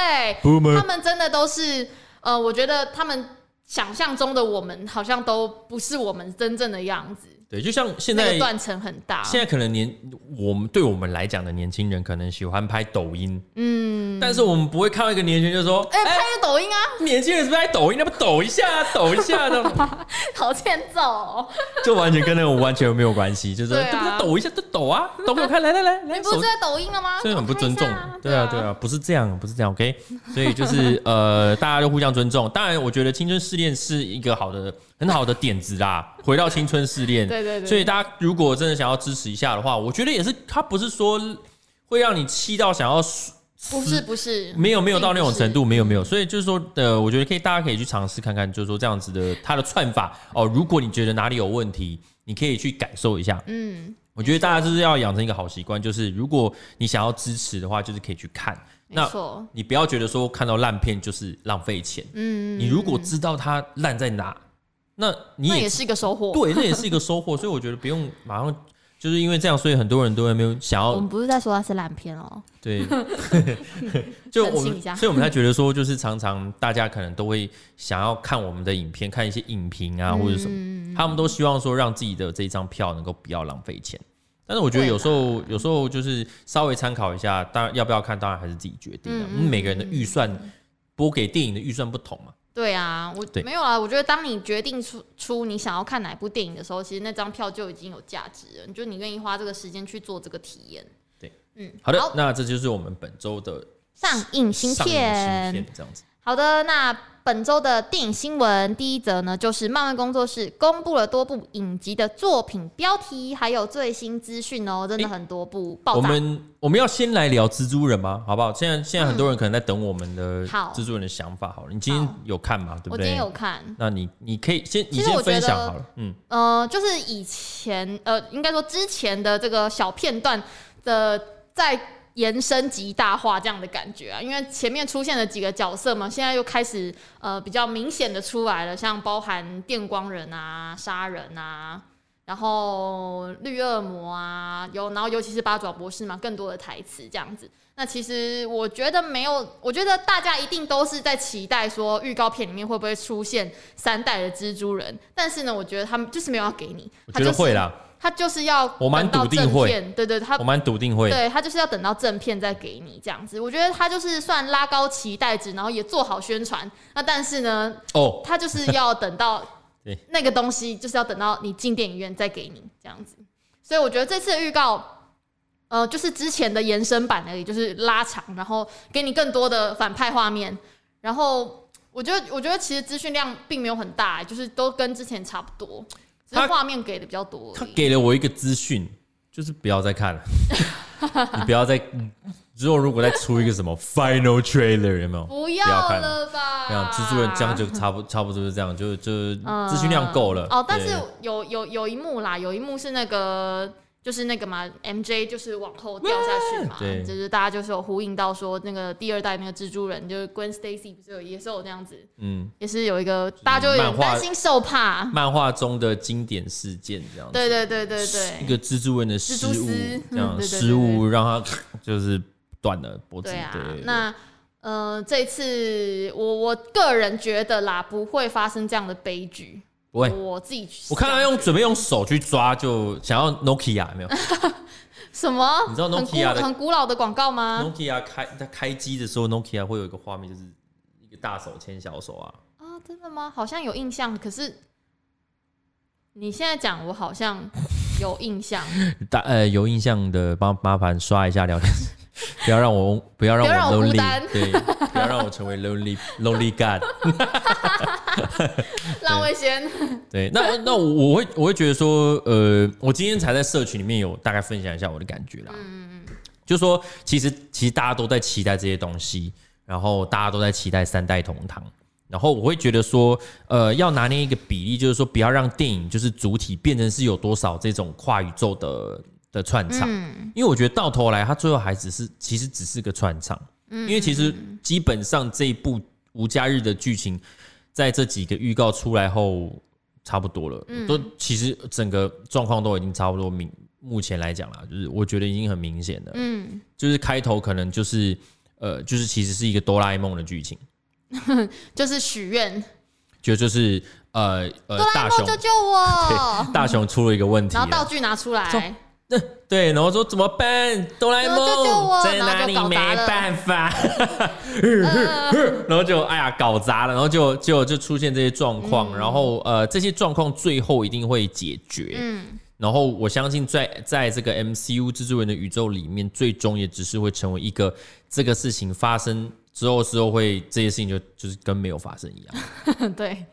[SPEAKER 2] 他们真的都是呃，我觉得他们。想象中的我们好像都不是我们真正的样子。
[SPEAKER 1] 对，就像现在
[SPEAKER 2] 断层很大。
[SPEAKER 1] 现在可能年我们对我们来讲的年轻人，可能喜欢拍抖音。嗯，但是我们不会看到一个年轻人就说：“哎、欸，拍个抖音啊！”年轻人是不是拍抖音？那不抖一下，抖一下的，
[SPEAKER 2] 好欠揍、哦。
[SPEAKER 1] 就完全跟那个完全没有关系，就是对、啊、抖一下就抖啊，抖给我看，来来来来，
[SPEAKER 2] 你不是在抖音了吗？
[SPEAKER 1] 这很不尊重。对啊对啊，不是这样，不是这样。OK，所以就是呃，大家都互相尊重。当然，我觉得青春试炼是一个好的。很好的点子啦，回到青春试炼。
[SPEAKER 2] 对对对。
[SPEAKER 1] 所以大家如果真的想要支持一下的话，我觉得也是，他不是说会让你气到想要死。
[SPEAKER 2] 不是不是，
[SPEAKER 1] 没有没有到那种程度，没有没有。所以就是说，呃，我觉得可以，大家可以去尝试看看，就是说这样子的它的串法哦。如果你觉得哪里有问题，你可以去感受一下。嗯，我觉得大家就是要养成一个好习惯，就是如果你想要支持的话，就是可以去看。那你不要觉得说看到烂片就是浪费钱。嗯，你如果知道它烂在哪。那你也，
[SPEAKER 2] 那也是一个收获，
[SPEAKER 1] 对，那也是一个收获，所以我觉得不用马上，就是因为这样，所以很多人都还没有想要。
[SPEAKER 2] 我们不是在说它是烂片哦，
[SPEAKER 1] 对，就我们，所以我们才觉得说，就是常常大家可能都会想要看我们的影片，看一些影评啊或者什么，嗯、他们都希望说让自己的这一张票能够不要浪费钱。但是我觉得有时候，有时候就是稍微参考一下，当然要不要看，当然还是自己决定的。嗯、每个人的预算拨给电影的预算不同嘛。
[SPEAKER 2] 对啊，我没有啊。我觉得当你决定出出你想要看哪部电影的时候，其实那张票就已经有价值了。就你愿意花这个时间去做这个体验。
[SPEAKER 1] 对，嗯，好的，好，那这就是我们本周的
[SPEAKER 2] 上映新片，这样子。好的，那本周的电影新闻第一则呢，就是漫威工作室公布了多部影集的作品标题，还有最新资讯哦，真的很多部。爆炸。
[SPEAKER 1] 我们我们要先来聊蜘蛛人吗？好不好？现在现在很多人可能在等我们的蜘蛛人的想法。好了，你今天有看吗？对不对？
[SPEAKER 2] 我今天有看。
[SPEAKER 1] 那你你可以先你先分享好了。嗯，
[SPEAKER 2] 呃，就是以前呃，应该说之前的这个小片段的在。延伸极大化这样的感觉啊，因为前面出现了几个角色嘛，现在又开始呃比较明显的出来了，像包含电光人啊、杀人啊，然后绿恶魔啊，有然后尤其是八爪博士嘛，更多的台词这样子。那其实我觉得没有，我觉得大家一定都是在期待说预告片里面会不会出现三代的蜘蛛人，但是呢，我觉得他们就是没有要给你，
[SPEAKER 1] 我觉得会啦。
[SPEAKER 2] 他就是要
[SPEAKER 1] 我蛮笃定会，
[SPEAKER 2] 对对，他
[SPEAKER 1] 我蛮笃定会，
[SPEAKER 2] 对他就是要等到正片再给你这样子。我觉得他就是算拉高期待值，然后也做好宣传。那但是呢，哦，他就是要等到 那个东西，就是要等到你进电影院再给你这样子。所以我觉得这次的预告，呃，就是之前的延伸版而已，就是拉长，然后给你更多的反派画面。然后我觉得，我觉得其实资讯量并没有很大，就是都跟之前差不多。他画面给的比较多，
[SPEAKER 1] 他给了我一个资讯，就是不要再看了，你不要再之后如果再出一个什么 final trailer 有没有？
[SPEAKER 2] 不要了吧？
[SPEAKER 1] 这样蜘蛛人这样就差不差不多是这样，就就资讯量够了。
[SPEAKER 2] 哦，但是有有有一幕啦，有一幕是那个。就是那个嘛，MJ 就是往后掉下去嘛，对，就是大家就是有呼应到说那个第二代那个蜘蛛人，就是 Gwen Stacy 不是有也是有那样子，嗯，也是有一个大家就会担心受怕，
[SPEAKER 1] 漫画中的经典事件这样子，
[SPEAKER 2] 对对对对对，
[SPEAKER 1] 一个蜘蛛人的失误，这样失误让他 就是断了脖子，对啊，
[SPEAKER 2] 那呃这次我我个人觉得啦，不会发生这样的悲剧。
[SPEAKER 1] 我
[SPEAKER 2] 我自己，
[SPEAKER 1] 我看他用准备用手去抓，就想要 Nokia 没有？
[SPEAKER 2] 什么？
[SPEAKER 1] 你知道 Nokia
[SPEAKER 2] 很古老的广告吗
[SPEAKER 1] ？Nokia 开在开机的时候，Nokia 会有一个画面，就是一个大手牵小手啊。
[SPEAKER 2] 啊，真的吗？好像有印象，可是你现在讲，我好像有印象。
[SPEAKER 1] 大呃，有印象的，帮麻烦刷一下聊天室。不要让我不要让我 lonely，对，不要让我成为 lonely lonely god。
[SPEAKER 2] 浪味仙。
[SPEAKER 1] 对，那那我我会我会觉得说，呃，我今天才在社群里面有大概分享一下我的感觉啦。嗯嗯就说其实其实大家都在期待这些东西，然后大家都在期待三代同堂。然后我会觉得说，呃，要拿捏一个比例，就是说不要让电影就是主体变成是有多少这种跨宇宙的的串场，嗯、因为我觉得到头来，它最后还只是其实只是个串场，嗯、因为其实基本上这一部无家日的剧情，在这几个预告出来后差不多了，嗯、都其实整个状况都已经差不多明，目前来讲啦，就是我觉得已经很明显了，嗯，就是开头可能就是呃，就是其实是一个哆啦 A 梦的剧情。
[SPEAKER 2] 就是许愿，
[SPEAKER 1] 就就是呃呃，大雄
[SPEAKER 2] 救救我！
[SPEAKER 1] 大雄出了一个问题，
[SPEAKER 2] 然后道具拿出来，
[SPEAKER 1] 对，然后说怎么办？哆啦 A 梦在哪里？没办法，然后就哎呀搞砸了，然后就就就出现这些状况，然后呃这些状况最后一定会解决，嗯，然后我相信在在这个 MCU 蜘蛛人的宇宙里面，最终也只是会成为一个这个事情发生。之后之后会这些事情就就是跟没有发生一样，
[SPEAKER 2] 对，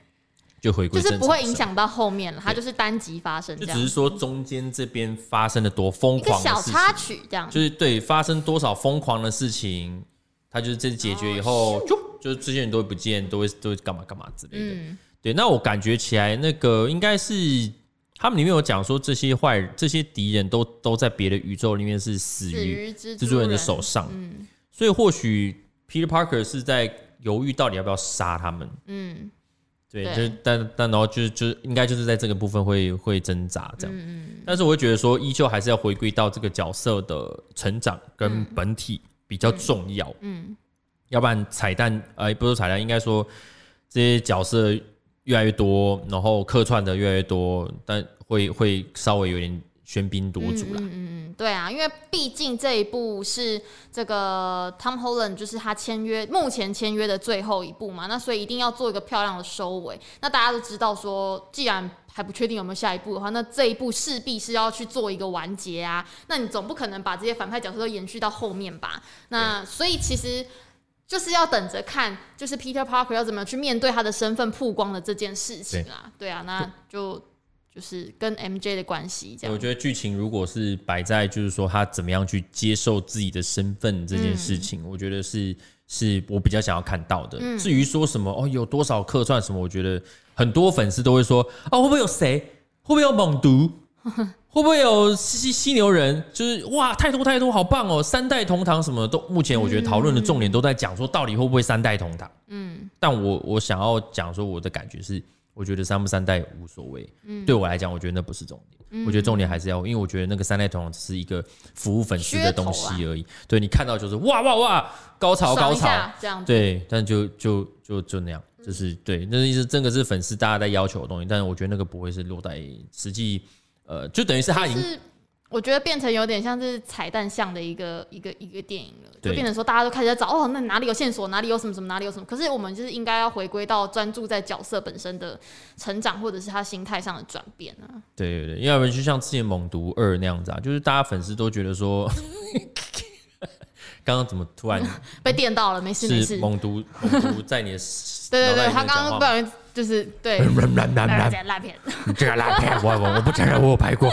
[SPEAKER 1] 就回归
[SPEAKER 2] 就是不会影响到后面了，它就是单集发生，就
[SPEAKER 1] 只是说中间这边发生的多疯狂，
[SPEAKER 2] 小插曲这样，
[SPEAKER 1] 就是对发生多少疯狂的事情，它就是这解决以后，就就是这些人都会不见，都会都会干嘛干嘛之类的。对，那我感觉起来那个应该是他们里面有讲说这些坏这些敌人都都在别的宇宙里面是死于蜘蛛人的手上，所以或许。Peter Parker 是在犹豫到底要不要杀他们。嗯，对，对就但但然后就是就是应该就是在这个部分会会挣扎这样。嗯嗯。但是我会觉得说，依旧还是要回归到这个角色的成长跟本体比较重要。嗯。嗯要不然彩蛋，呃，不是彩蛋，应该说这些角色越来越多，然后客串的越来越多，但会会稍微有点。喧宾夺主了，嗯
[SPEAKER 2] 嗯嗯，对啊，因为毕竟这一部是这个 Tom Holland，就是他签约目前签约的最后一部嘛，那所以一定要做一个漂亮的收尾。那大家都知道说，既然还不确定有没有下一步的话，那这一步势必是要去做一个完结啊。那你总不可能把这些反派角色都延续到后面吧？那所以其实就是要等着看，就是 Peter Parker 要怎么去面对他的身份曝光的这件事情啊。对，对啊，那就。就是跟 MJ 的关系这样，
[SPEAKER 1] 我觉得剧情如果是摆在就是说他怎么样去接受自己的身份这件事情，嗯、我觉得是是我比较想要看到的。嗯、至于说什么哦，有多少客串什么，我觉得很多粉丝都会说啊，会不会有谁？会不会有猛毒？会不会有犀犀牛人？就是哇，太多太多，好棒哦！三代同堂什么都，目前我觉得讨论的重点都在讲说，到底会不会三代同堂？嗯，但我我想要讲说我的感觉是。我觉得三不三代无所谓，嗯，对我来讲，我觉得那不是重点。嗯、我觉得重点还是要，因为我觉得那个三代同堂只是一个服务粉丝的东西而已。啊、对你看到就是哇哇哇，高潮高潮这样，对，但就就就就那样，就是对，那意思真的是粉丝大家在要求的东西，但是我觉得那个不会是落在实际，呃，就等于是他已经。
[SPEAKER 2] 我觉得变成有点像是彩蛋像的一个一个一个电影了，就变成说大家都开始在找哦，那哪里有线索，哪里有什么什么，哪里有什么。可是我们就是应该要回归到专注在角色本身的成长，或者是他心态上的转变啊。
[SPEAKER 1] 对对对，要不然就像之前《猛毒二》那样子啊，就是大家粉丝都觉得说，刚刚怎么突然
[SPEAKER 2] 被电到了？没事没事，
[SPEAKER 1] 猛毒猛毒在你的
[SPEAKER 2] 对对对，他刚刚不小心就是对 烂片，
[SPEAKER 1] 这个烂片我我我不承认我有拍过。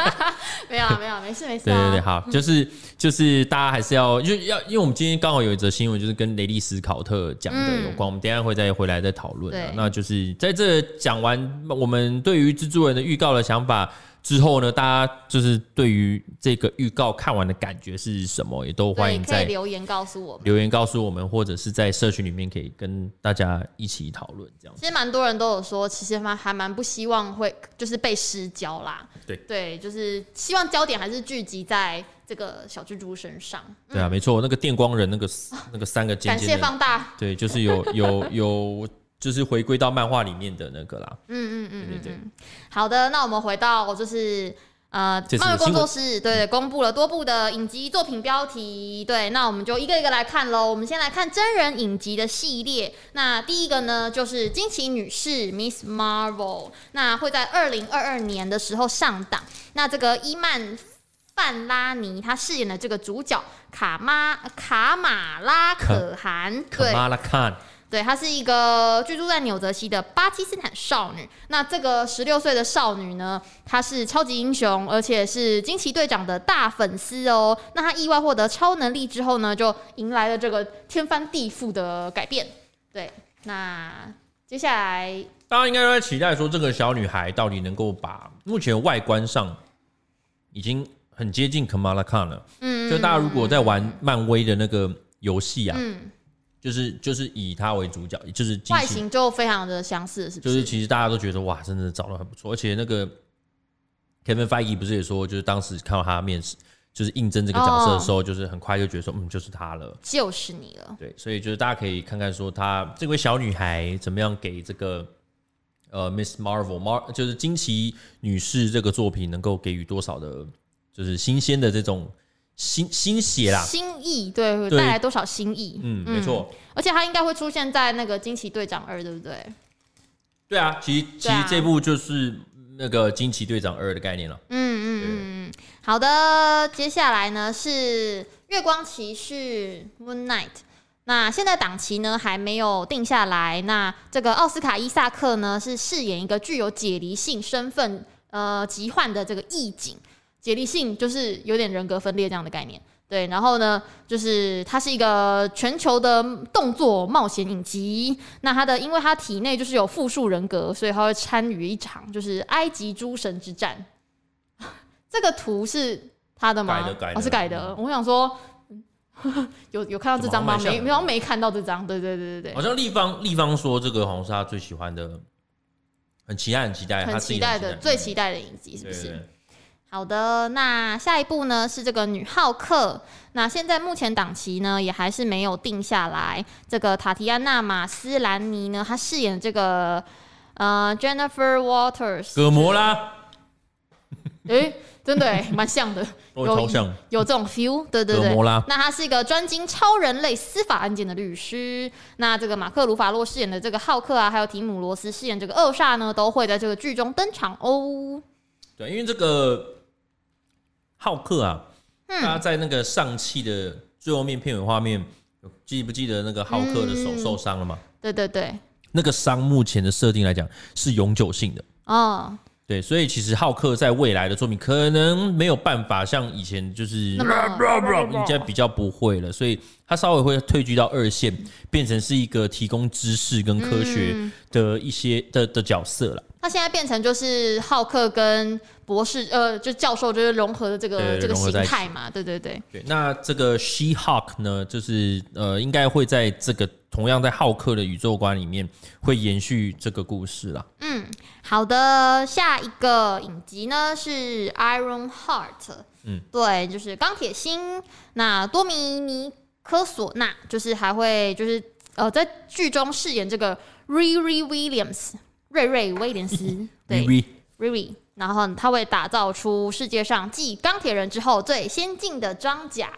[SPEAKER 2] 没有没有，没事没事。
[SPEAKER 1] 对对对，好，就是就是大家还是要就要，因为我们今天刚好有一则新闻，就是跟雷利斯考特讲的有关，我们等下会再回来再讨论。那就是在这讲完我们对于蜘蛛人的预告的想法。之后呢，大家就是对于这个预告看完的感觉是什么，也都欢迎在
[SPEAKER 2] 留言告诉我们，
[SPEAKER 1] 留言告诉我们，或者是在社群里面可以跟大家一起讨论这样。
[SPEAKER 2] 其实蛮多人都有说，其实还还蛮不希望会就是被失焦啦。
[SPEAKER 1] 对
[SPEAKER 2] 对，就是希望焦点还是聚集在这个小蜘蛛身上。
[SPEAKER 1] 对啊，没错，那个电光人那个那个三个尖尖
[SPEAKER 2] 感谢放大。
[SPEAKER 1] 对，就是有有有。就是回归到漫画里面的那个啦。嗯嗯嗯，对对对。
[SPEAKER 2] 好的，那我们回到就是呃，漫威工作室对公布了多部的影集作品标题。对，那我们就一个一个来看喽。我们先来看真人影集的系列。那第一个呢，就是惊奇女士 Miss Marvel。那会在二零二二年的时候上档。那这个伊曼范拉尼她饰演的这个主角卡玛卡玛拉可汗，
[SPEAKER 1] 卡马拉汗。
[SPEAKER 2] 对，她是一个居住在纽泽西的巴基斯坦少女。那这个十六岁的少女呢，她是超级英雄，而且是惊奇队长的大粉丝哦。那她意外获得超能力之后呢，就迎来了这个天翻地覆的改变。对，那接下来
[SPEAKER 1] 大家应该都在期待说，这个小女孩到底能够把目前外观上已经很接近 Kamala Khan 了。嗯，就大家如果在玩漫威的那个游戏啊，嗯，就是就是以她为主角，就是
[SPEAKER 2] 外形就非常的相似，是不是？
[SPEAKER 1] 就是其实大家都觉得哇，真的找的很不错，而且那个 Kevin Feige 不是也说，就是当时看到他面试。就是应征这个角色的时候，就是很快就觉得说，嗯，就是她了，
[SPEAKER 2] 就是你了。
[SPEAKER 1] 对，所以就是大家可以看看说，她这位小女孩怎么样给这个呃 Miss Marvel Mar 就是惊奇女士这个作品能够给予多少的，就是新鲜的这种新新血啦，
[SPEAKER 2] 新意，对，会带来多少新意？
[SPEAKER 1] 嗯，没错。
[SPEAKER 2] 而且他应该会出现在那个惊奇队长二，对不对？
[SPEAKER 1] 对啊，其实其实这部就是那个惊奇队长二的概念了。
[SPEAKER 2] 嗯嗯嗯。好的，接下来呢是月光骑士 Moon Knight。那现在档期呢还没有定下来。那这个奥斯卡伊萨克呢是饰演一个具有解离性身份呃疾患的这个义警。解离性就是有点人格分裂这样的概念。对，然后呢就是它是一个全球的动作冒险影集。那他的因为他体内就是有复数人格，所以他会参与一场就是埃及诸神之战。这个图是他的吗？
[SPEAKER 1] 改的，改的，
[SPEAKER 2] 哦，是改的。嗯、我想说，有有看到这张吗？没，没，没看到这张。对对对对对。
[SPEAKER 1] 好像立方立方说这个好像是他最喜欢的，很期待，很期待，
[SPEAKER 2] 很期待的，最期待的影集，是不是？对对对，好的，那下一步呢是这个女浩克。那现在目前档期呢也还是没有定下来。这个塔提安娜马斯兰尼呢，她饰演这个呃 Jennifer Walters，
[SPEAKER 1] 葛摩拉。
[SPEAKER 2] 诶真的哎，蛮像的，有
[SPEAKER 1] 像
[SPEAKER 2] 有这种 feel，对对对。那他是一个专精超人类司法案件的律师。那这个马克·鲁法洛饰演的这个浩克啊，还有提姆·罗斯饰演这个恶煞呢，都会在这个剧中登场哦。
[SPEAKER 1] 对，因为这个浩克啊，嗯、他在那个上汽的最后面片尾画面，记不记得那个浩克的手受伤了吗？
[SPEAKER 2] 对对对，
[SPEAKER 1] 那个伤目前的设定来讲是永久性的哦。对，所以其实浩克在未来的作品可能没有办法像以前就是，应该比较不会了，所以他稍微会退居到二线，变成是一个提供知识跟科学的一些的的角色了。他
[SPEAKER 2] 现在变成就是浩克跟博士，呃，就教授就是融合的这个这个形态嘛，对对对。
[SPEAKER 1] 对，那这个 She-Hulk 呢，就是呃，应该会在这个。同样在浩克的宇宙观里面会延续这个故事啦。
[SPEAKER 2] 嗯，好的，下一个影集呢是 Iron Heart。嗯，对，就是钢铁心。那多米尼科索纳就是还会就是呃在剧中饰演这个 Riri Williams 瑞瑞威廉斯。对，Riri，然后他会打造出世界上继钢铁人之后最先进的装甲。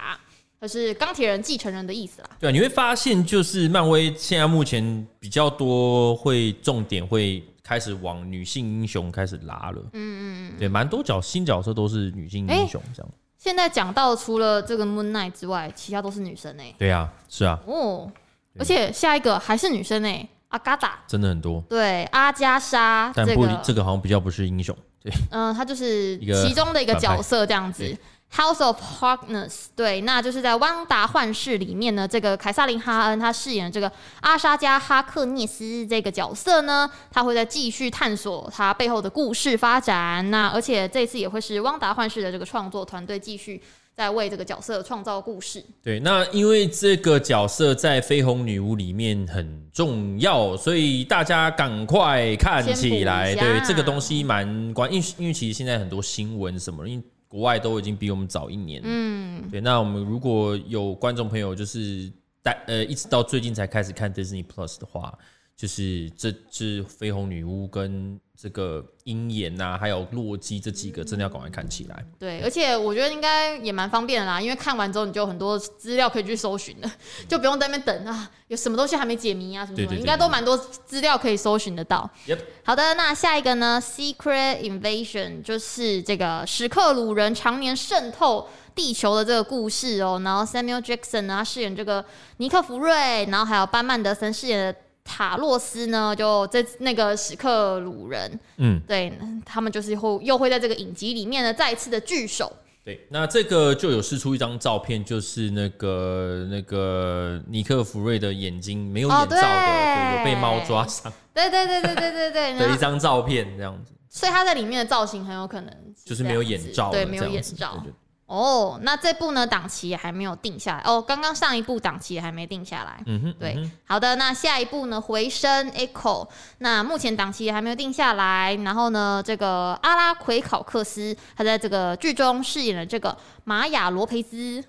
[SPEAKER 2] 就是钢铁人继承人的意思啦。
[SPEAKER 1] 对啊，你会发现，就是漫威现在目前比较多会重点会开始往女性英雄开始拉了。嗯嗯嗯。对，蛮多角新角色都是女性英雄这样。
[SPEAKER 2] 现在讲到除了这个 Moon Knight 之外，其他都是女生诶。
[SPEAKER 1] 对啊，是啊。
[SPEAKER 2] 哦，而且下一个还是女生诶，阿嘎达。
[SPEAKER 1] 真的很多。
[SPEAKER 2] 对，阿加莎。
[SPEAKER 1] 但不，这个好像比较不是英雄。对。
[SPEAKER 2] 嗯，他就是其中的一个角色这样子。House of Harkness，对，那就是在《汪达幻视》里面呢，这个凯撒琳哈恩她饰演的这个阿莎加哈克涅斯这个角色呢，她会在继续探索她背后的故事发展。那而且这次也会是《汪达幻视》的这个创作团队继续在为这个角色创造故事。对，
[SPEAKER 1] 那因为这个角色在绯红女巫里面很重要，所以大家赶快看起来。对，这个东西蛮关，因为因为其实现在很多新闻什么，因为国外都已经比我们早一年，嗯，对。那我们如果有观众朋友，就是带呃一直到最近才开始看 Disney Plus 的话，就是这只绯红女巫跟这个鹰眼呐，还有洛基这几个，真的要赶快看起来。
[SPEAKER 2] 对，而且我觉得应该也蛮方便的啦，因为看完之后你就有很多资料可以去搜寻了，就不用在那边等啊，有什么东西还没解谜啊什么什么，应该都蛮多资料可以搜寻得到。Yep. 好的，那下一个呢，Secret Invasion 就是这个史克鲁人常年渗透地球的这个故事哦，然后 Samuel Jackson 呢饰演这个尼克弗瑞，然后还有班曼德森饰演的。塔洛斯呢，就这那个史克鲁人，嗯，对他们就是会又会在这个影集里面呢再一次的聚首。
[SPEAKER 1] 对，那这个就有试出一张照片，就是那个那个尼克弗瑞的眼睛没有眼罩的，哦、对，有被猫抓伤。
[SPEAKER 2] 对对对对对对对，
[SPEAKER 1] 的一张照片这样子。
[SPEAKER 2] 所以他在里面的造型很有可能
[SPEAKER 1] 就是没有眼罩，
[SPEAKER 2] 对，没有眼罩。对对对哦，oh, 那这部呢档期也还没有定下来哦。刚刚上一部档期也还没定下来。嗯哼，对，嗯、哼好的，那下一部呢？回声 Echo，那目前档期也还没有定下来。然后呢，这个阿拉奎考克斯他在这个剧中饰演了这个玛雅罗培兹。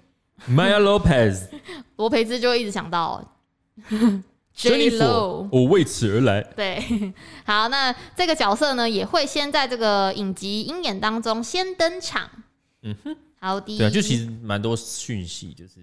[SPEAKER 1] 玛雅罗培兹，
[SPEAKER 2] 罗培兹就会一直想到
[SPEAKER 1] J Lo，我为此而来。
[SPEAKER 2] 对，好，那这个角色呢也会先在这个影集鹰眼当中先登场。嗯哼。好的，
[SPEAKER 1] 对啊，就其实蛮多讯息，就是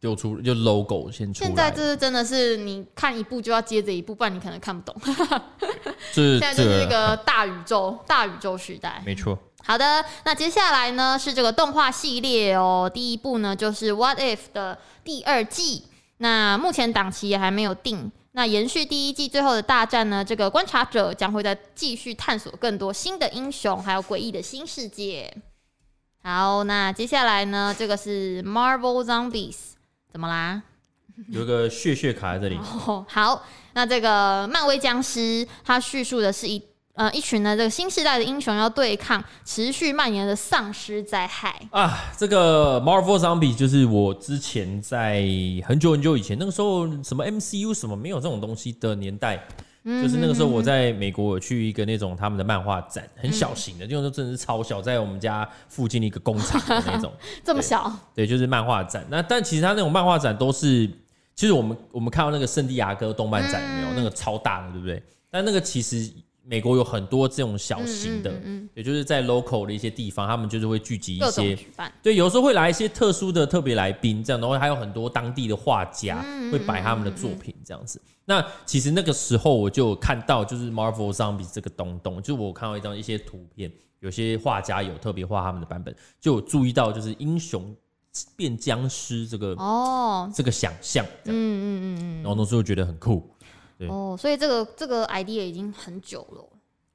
[SPEAKER 1] 丢出就 logo 先出来。
[SPEAKER 2] 现在这是真的是你看一部就要接着一部，不然你可能看不懂。
[SPEAKER 1] 是
[SPEAKER 2] 现在就是一个大宇宙，大宇宙时代。
[SPEAKER 1] 没错。
[SPEAKER 2] 好的，那接下来呢是这个动画系列哦，第一部呢就是《What If》的第二季。那目前档期也还没有定。那延续第一季最后的大战呢，这个观察者将会再继续探索更多新的英雄，还有诡异的新世界。好，那接下来呢？这个是 Marvel Zombies，怎么啦？
[SPEAKER 1] 有一个血血卡在这里。
[SPEAKER 2] 哦，好，那这个漫威僵尸，它叙述的是一呃一群呢这个新时代的英雄要对抗持续蔓延的丧尸灾害
[SPEAKER 1] 啊。这个 Marvel Zombies 就是我之前在很久很久以前那个时候，什么 MCU 什么没有这种东西的年代。就是那个时候，我在美国有去一个那种他们的漫画展，很小型的，就是真的是超小，在我们家附近的一个工厂的那种，
[SPEAKER 2] 这么小？
[SPEAKER 1] 对，就是漫画展。那但其实他那种漫画展都是，其实我们我们看到那个圣地亚哥动漫展有没有？那个超大的，对不对？但那个其实。美国有很多这种小型的，也就是在 local 的一些地方，他们就是会聚集一些，对，有时候会来一些特殊的特别来宾，这样的话还有很多当地的画家会摆他们的作品，这样子。那其实那个时候我就看到，就是 Marvel Zombies 这个东东，就我看到一张一些图片，有些画家有特别画他们的版本，就有注意到就是英雄变僵尸这个哦，这个想象，嗯嗯嗯嗯，然后那时候觉得很酷。对
[SPEAKER 2] 哦，所以这个这个 idea 已经很久了，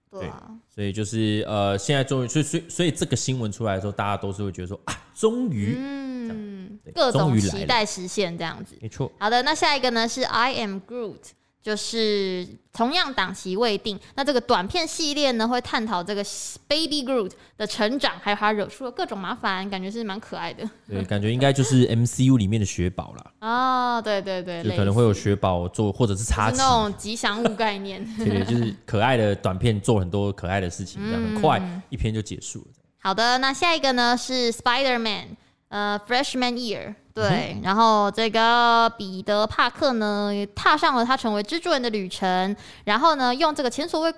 [SPEAKER 2] 对啊，
[SPEAKER 1] 对，所以就是呃，现在终于，所以所以所以这个新闻出来的时候，大家都是会觉得说啊，终于，
[SPEAKER 2] 嗯，各种期待实现这样子，
[SPEAKER 1] 没错。
[SPEAKER 2] 好的，那下一个呢是 I am Groot。就是同样档期未定，那这个短片系列呢，会探讨这个 Baby Groot 的成长，还有他惹出了各种麻烦，感觉是蛮可爱的。
[SPEAKER 1] 对，感觉应该就是 MCU 里面的雪宝啦。
[SPEAKER 2] 哦，对对对，
[SPEAKER 1] 就可能会有雪宝做，或者是插旗
[SPEAKER 2] 那种吉祥物概念。
[SPEAKER 1] 对 对，就是可爱的短片，做很多可爱的事情，这样、嗯、很快一篇就结束了。
[SPEAKER 2] 好的，那下一个呢是 Spider-Man，呃，Freshman Year。对，然后这个彼得·帕克呢，也踏上了他成为蜘蛛人的旅程，然后呢，用这个前所未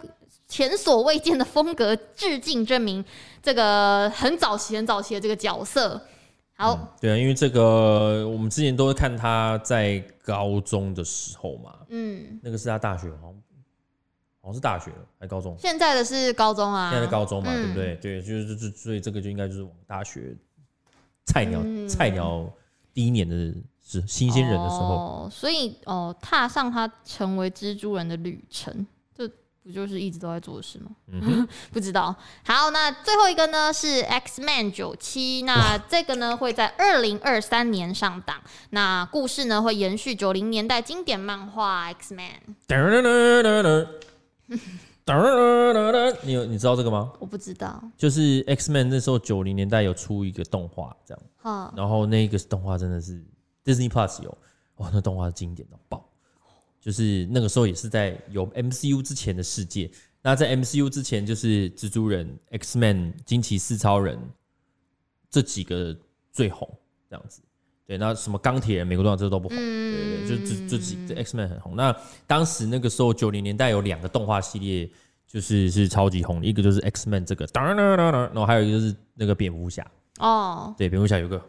[SPEAKER 2] 前所未见的风格致敬证明这个很早期、很早期的这个角色。好，
[SPEAKER 1] 嗯、对啊，因为这个我们之前都会看他在高中的时候嘛，嗯，那个是他大学，好像好像是大学了，还高中？
[SPEAKER 2] 现在的是高中啊，
[SPEAKER 1] 现在的高中嘛，嗯、对不对？对，就是就是，所以这个就应该就是大学菜鸟，嗯、菜鸟。第一年的是新鲜人的时候，
[SPEAKER 2] 哦，所以哦，踏上他成为蜘蛛人的旅程，这不就是一直都在做的事吗？嗯哼，不知道。好，那最后一个呢是 X Man 九七，那这个呢会在二零二三年上档。那故事呢会延续九零年代经典漫画 X-Men。
[SPEAKER 1] 你有你知道这个吗？
[SPEAKER 2] 我不知道，
[SPEAKER 1] 就是 X-Men 那时候九零年代有出一个动画，这样，哦然后那个动画真的是 Disney Plus 有，哇，那动画经典到爆，就是那个时候也是在有 MCU 之前的世界，那在 MCU 之前就是蜘蛛人、X-Men、惊奇四超人这几个最红，这样子。对，那什么钢铁人、美国队长这都不红，嗯、对，对对，就就这几这 X-Men 很红。那当时那个时候九零年代有两个动画系列，就是是超级红的，一个就是 X-Men 这个，然后还有一个就是那个蝙蝠侠。哦，对，蝙蝠侠有个。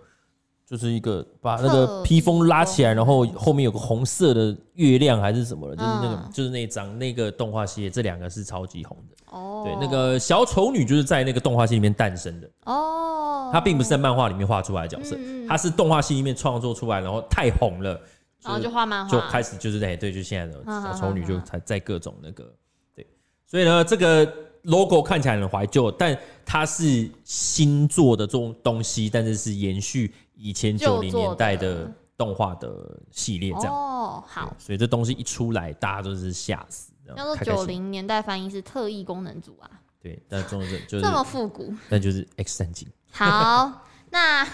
[SPEAKER 1] 就是一个把那个披风拉起来，然后后面有个红色的月亮还是什么的，就是那个就是那张那个动画系列，这两个是超级红的。哦，对，那个小丑女就是在那个动画系里面诞生的。哦，她并不是在漫画里面画出来的角色，她是动画系里面创作出来，然后太红了，
[SPEAKER 2] 然后就画漫画，
[SPEAKER 1] 就开始就是在对，就现在的小丑女就才在各种那个对，所以呢，这个 logo 看起来很怀旧，但它是新做的这种东西，但是是延续以前九零年代的动画的系列这样。
[SPEAKER 2] 哦，好，
[SPEAKER 1] 所以这东西一出来，大家都是吓死。
[SPEAKER 2] 叫做九零年代翻译是特异功能组啊。
[SPEAKER 1] 对，但中文就是
[SPEAKER 2] 这么复古，
[SPEAKER 1] 但就是 X 战警。
[SPEAKER 2] 好，那。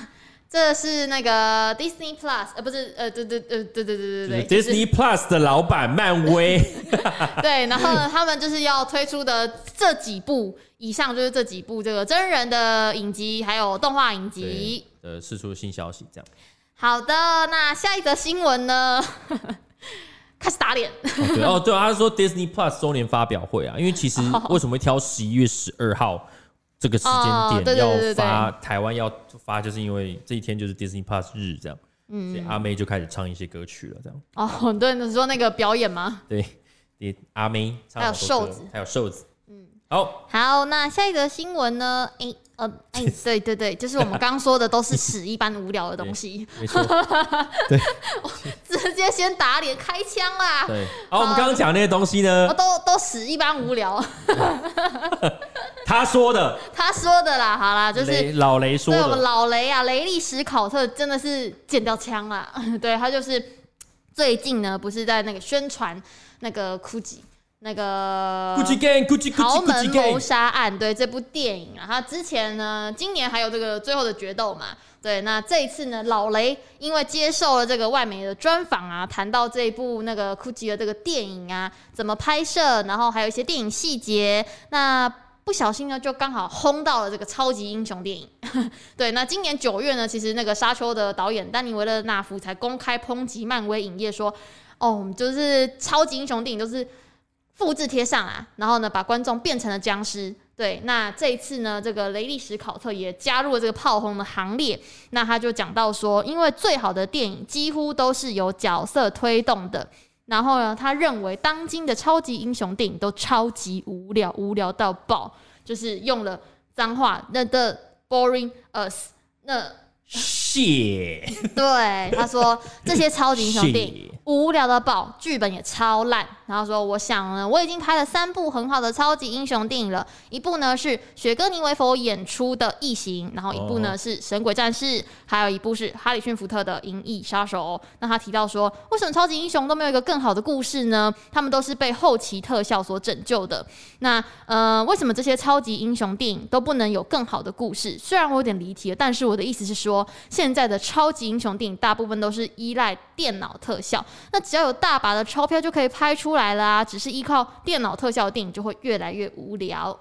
[SPEAKER 2] 这是那个 Disney Plus，呃，不是，呃，对对，呃，对对对对对
[SPEAKER 1] ，Disney Plus 的老板漫威。
[SPEAKER 2] 对，然后呢，他们就是要推出的这几部，以上就是这几部这个真人的影集，还有动画影集
[SPEAKER 1] 呃释出新消息，这样。
[SPEAKER 2] 好的，那下一则新闻呢？开始打脸
[SPEAKER 1] 哦,哦，对，他说 Disney Plus 周年发表会啊，因为其实为什么会挑十一月十二号这个时间点要发台湾要发，就是因为这一天就是 Disney Plus 日这样，嗯，所以阿妹就开始唱一些歌曲了，这样。
[SPEAKER 2] 哦，对，你说那个表演吗？
[SPEAKER 1] 对，阿妹唱
[SPEAKER 2] 还有瘦子，
[SPEAKER 1] 还有瘦子，嗯，好，
[SPEAKER 2] 好，那下一则新闻呢？哎，呃，哎，对对对，就是我们刚刚说的都是屎一般无聊的东西，没错，对，直接先打脸开枪啦。
[SPEAKER 1] 对，好，我们刚刚讲那些东西呢，
[SPEAKER 2] 都都屎一般无聊。
[SPEAKER 1] 他说的，
[SPEAKER 2] 他说的啦，好啦，就是
[SPEAKER 1] 老雷说的，
[SPEAKER 2] 对我们老雷啊，雷利史考特真的是见到枪了，对他就是最近呢，不是在那个宣传那个 GUCCI 那个豪门谋杀案，对这部电影啊，他之前呢，今年还有这个最后的决斗嘛，对，那这一次呢，老雷因为接受了这个外媒的专访啊，谈到这一部那个 GUCCI 的这个电影啊，怎么拍摄，然后还有一些电影细节，那。不小心呢，就刚好轰到了这个超级英雄电影。对，那今年九月呢，其实那个沙丘的导演丹尼维勒纳夫才公开抨击漫威影业说：“哦，就是超级英雄电影都是复制贴上啊，然后呢，把观众变成了僵尸。”对，那这一次呢，这个雷利史考特也加入了这个炮轰的行列。那他就讲到说，因为最好的电影几乎都是由角色推动的。然后呢，他认为当今的超级英雄电影都超级无聊，无聊到爆，就是用了脏话，那的 boring us，那
[SPEAKER 1] 谢，
[SPEAKER 2] 对，他说这些超级英雄电影无聊的爆，剧本也超烂。然后说，我想呢，我已经拍了三部很好的超级英雄电影了，一部呢是雪哥尼维佛演出的《异形》，然后一部呢是《神鬼战士》，还有一部是哈里逊福特的《银翼杀手》。那他提到说，为什么超级英雄都没有一个更好的故事呢？他们都是被后期特效所拯救的。那呃，为什么这些超级英雄电影都不能有更好的故事？虽然我有点离题了，但是我的意思是说，现在的超级英雄电影大部分都是依赖电脑特效，那只要有大把的钞票就可以拍出来。来啦！只是依靠电脑特效的电影就会越来越无聊。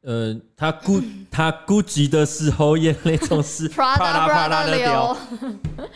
[SPEAKER 1] 呃，他孤 他孤寂的时候，眼泪总是 啪啦啪啦的掉。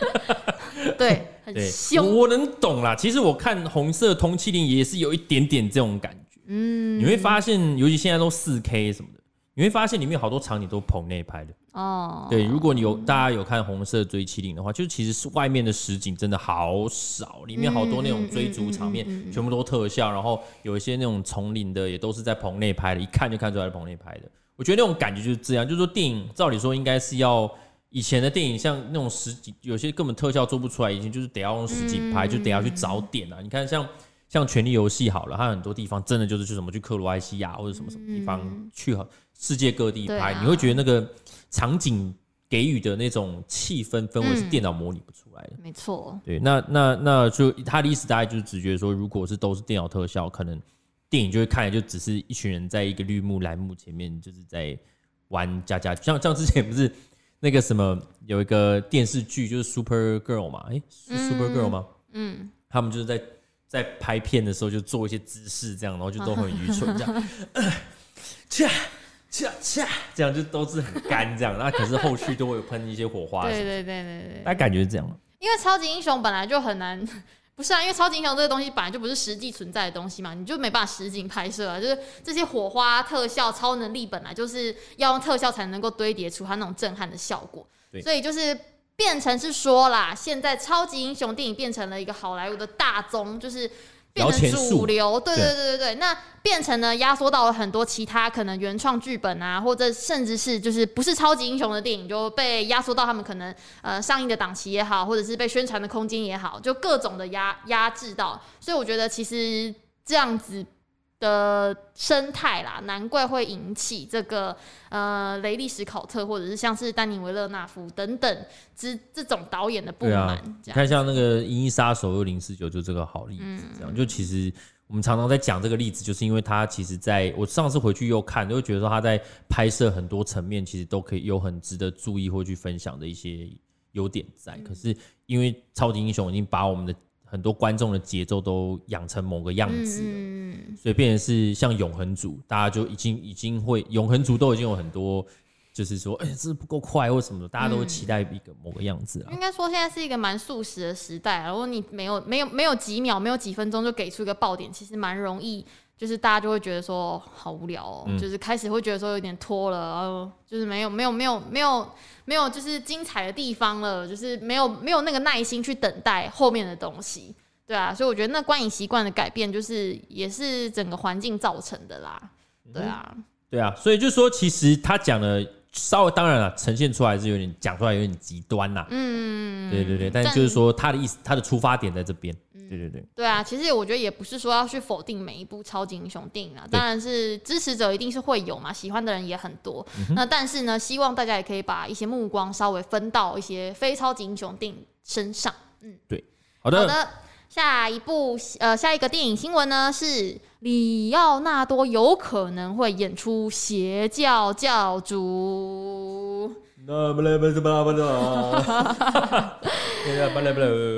[SPEAKER 2] 对，很凶。
[SPEAKER 1] 我能懂啦。其实我看《红色通缉令》也是有一点点这种感觉。嗯，你会发现，尤其现在都四 K 什么的，你会发现里面好多场景都棚内拍的。哦，对，如果你有大家有看《红色追七零》的话，就是其实是外面的实景真的好少，里面好多那种追逐场面全部都特效，然后有一些那种丛林的也都是在棚内拍的，一看就看出来是棚内拍的。我觉得那种感觉就是这样，就是说电影照理说应该是要以前的电影像那种实景，有些根本特效做不出来，以前就是得要用实景拍，就得要去找点啊。你看像像《权力游戏》好了，它很多地方真的就是去什么去克罗埃西亚或者什么什么地方去世界各地拍，你会觉得那个。场景给予的那种气氛氛围是电脑模拟不出来的，
[SPEAKER 2] 没错。
[SPEAKER 1] 对，那那那就他的意思大概就是直觉说，如果是都是电脑特效，可能电影就会看来就只是一群人在一个绿幕蓝幕前面，就是在玩家家。像像之前不是那个什么有一个电视剧就是 Super Girl 嘛？哎，是 Super Girl 吗？嗯，他们就是在在拍片的时候就做一些姿势这样，然后就都很愚蠢这样。切。恰恰，这样就都是很干这样，那 可是后续都会有喷一些火花。
[SPEAKER 2] 对对对对
[SPEAKER 1] 对，那感觉是这样。
[SPEAKER 2] 因为超级英雄本来就很难，不是啊？因为超级英雄这个东西本来就不是实际存在的东西嘛，你就没办法实景拍摄啊。就是这些火花特效、超能力本来就是要用特效才能够堆叠出它那种震撼的效果。所以就是变成是说啦，现在超级英雄电影变成了一个好莱坞的大宗，就是。变成主流，对。对对对对，那变成呢，压缩到了很多其他可能原创剧本啊，或者甚至是就是不是超级英雄的电影，就被压缩到他们可能呃上映的档期也好，或者是被宣传的空间也好，就各种的压压制到。所以我觉得其实这样子的生态啦，难怪会引起这个呃雷利·史考特或者是像是丹尼·维勒纳夫等等之这种导演的不满。
[SPEAKER 1] 啊、你看像那个《银翼杀手》又零四九，就这个好例子，这样、嗯、就其实我们常常在讲这个例子，就是因为他其实在我上次回去又看，就会觉得说他在拍摄很多层面，其实都可以有很值得注意或去分享的一些优点在。嗯、可是因为超级英雄已经把我们的很多观众的节奏都养成某个样子了，嗯、所以变成是像永恒族，大家就已经已经会永恒族都已经有很多，就是说，哎、欸，这是不够快或什么的，大家都会期待一个某个样子啊。
[SPEAKER 2] 应该说现在是一个蛮速食的时代，如果你没有没有没有几秒，没有几分钟就给出一个爆点，其实蛮容易。就是大家就会觉得说好无聊哦，嗯、就是开始会觉得说有点拖了，然后就是没有没有没有没有没有就是精彩的地方了，就是没有没有那个耐心去等待后面的东西，对啊，所以我觉得那观影习惯的改变，就是也是整个环境造成的啦，对啊，
[SPEAKER 1] 嗯、对啊，所以就说其实他讲的。稍微当然了，呈现出来是有点讲出来有点极端呐。嗯，对对对，但就是说他的意思，他的出发点在这边。对对对。
[SPEAKER 2] 对啊，其实我觉得也不是说要去否定每一部超级英雄电影啊，当然是支持者一定是会有嘛，喜欢的人也很多。那但是呢，希望大家也可以把一些目光稍微分到一些非超级英雄电影身上。嗯，
[SPEAKER 1] 对，好的。
[SPEAKER 2] 好的。下一部呃，下一个电影新闻呢是里奥纳多有可能会演出邪教教主。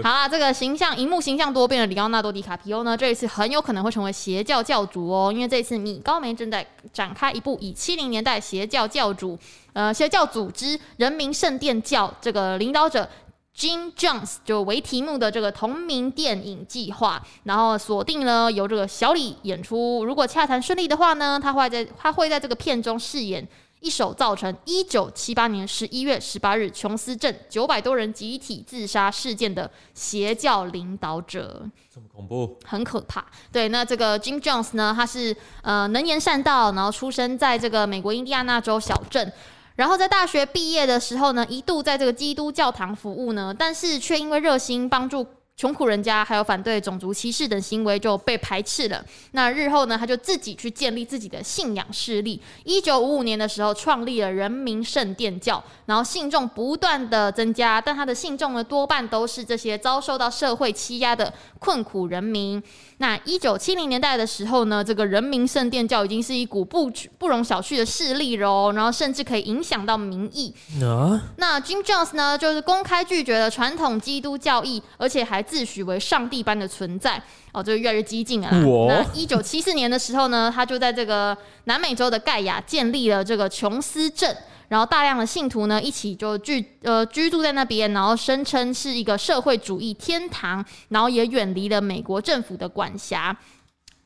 [SPEAKER 2] 好啦，这个形象荧幕形象多变的里奥纳多·迪卡皮欧呢，这一次很有可能会成为邪教教主哦，因为这一次米高梅正在展开一部以七零年代邪教教主呃邪教组织人民圣殿教这个领导者。Jim Jones 就为题目的这个同名电影计划，然后锁定了由这个小李演出。如果洽谈顺利的话呢，他会在他会在这个片中饰演一手造成一九七八年十一月十八日琼斯镇九百多人集体自杀事件的邪教领导者。
[SPEAKER 1] 这么恐怖，
[SPEAKER 2] 很可怕。对，那这个 Jim Jones 呢，他是呃能言善道，然后出生在这个美国印第安纳州小镇。然后在大学毕业的时候呢，一度在这个基督教堂服务呢，但是却因为热心帮助。穷苦人家还有反对种族歧视等行为就被排斥了。那日后呢，他就自己去建立自己的信仰势力。一九五五年的时候，创立了人民圣殿教，然后信众不断的增加，但他的信众呢，多半都是这些遭受到社会欺压的困苦人民。那一九七零年代的时候呢，这个人民圣殿教已经是一股不不容小觑的势力喽，然后甚至可以影响到民意。啊、那 Jim Jones 呢，就是公开拒绝了传统基督教义，而且还。自诩为上帝般的存在哦，就越来越激进了。那一九七四年的时候呢，他就在这个南美洲的盖亚建立了这个琼斯镇，然后大量的信徒呢一起就居呃居住在那边，然后声称是一个社会主义天堂，然后也远离了美国政府的管辖。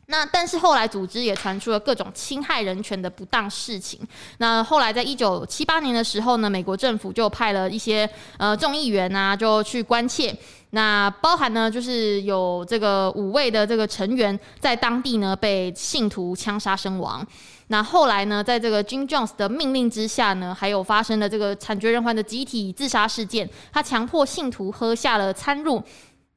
[SPEAKER 2] 那但是后来组织也传出了各种侵害人权的不当事情。那后来在一九七八年的时候呢，美国政府就派了一些呃众议员啊，就去关切。那包含呢，就是有这个五位的这个成员在当地呢被信徒枪杀身亡。那后来呢，在这个 Jim Jones 的命令之下呢，还有发生了这个惨绝人寰的集体自杀事件。他强迫信徒喝下了掺入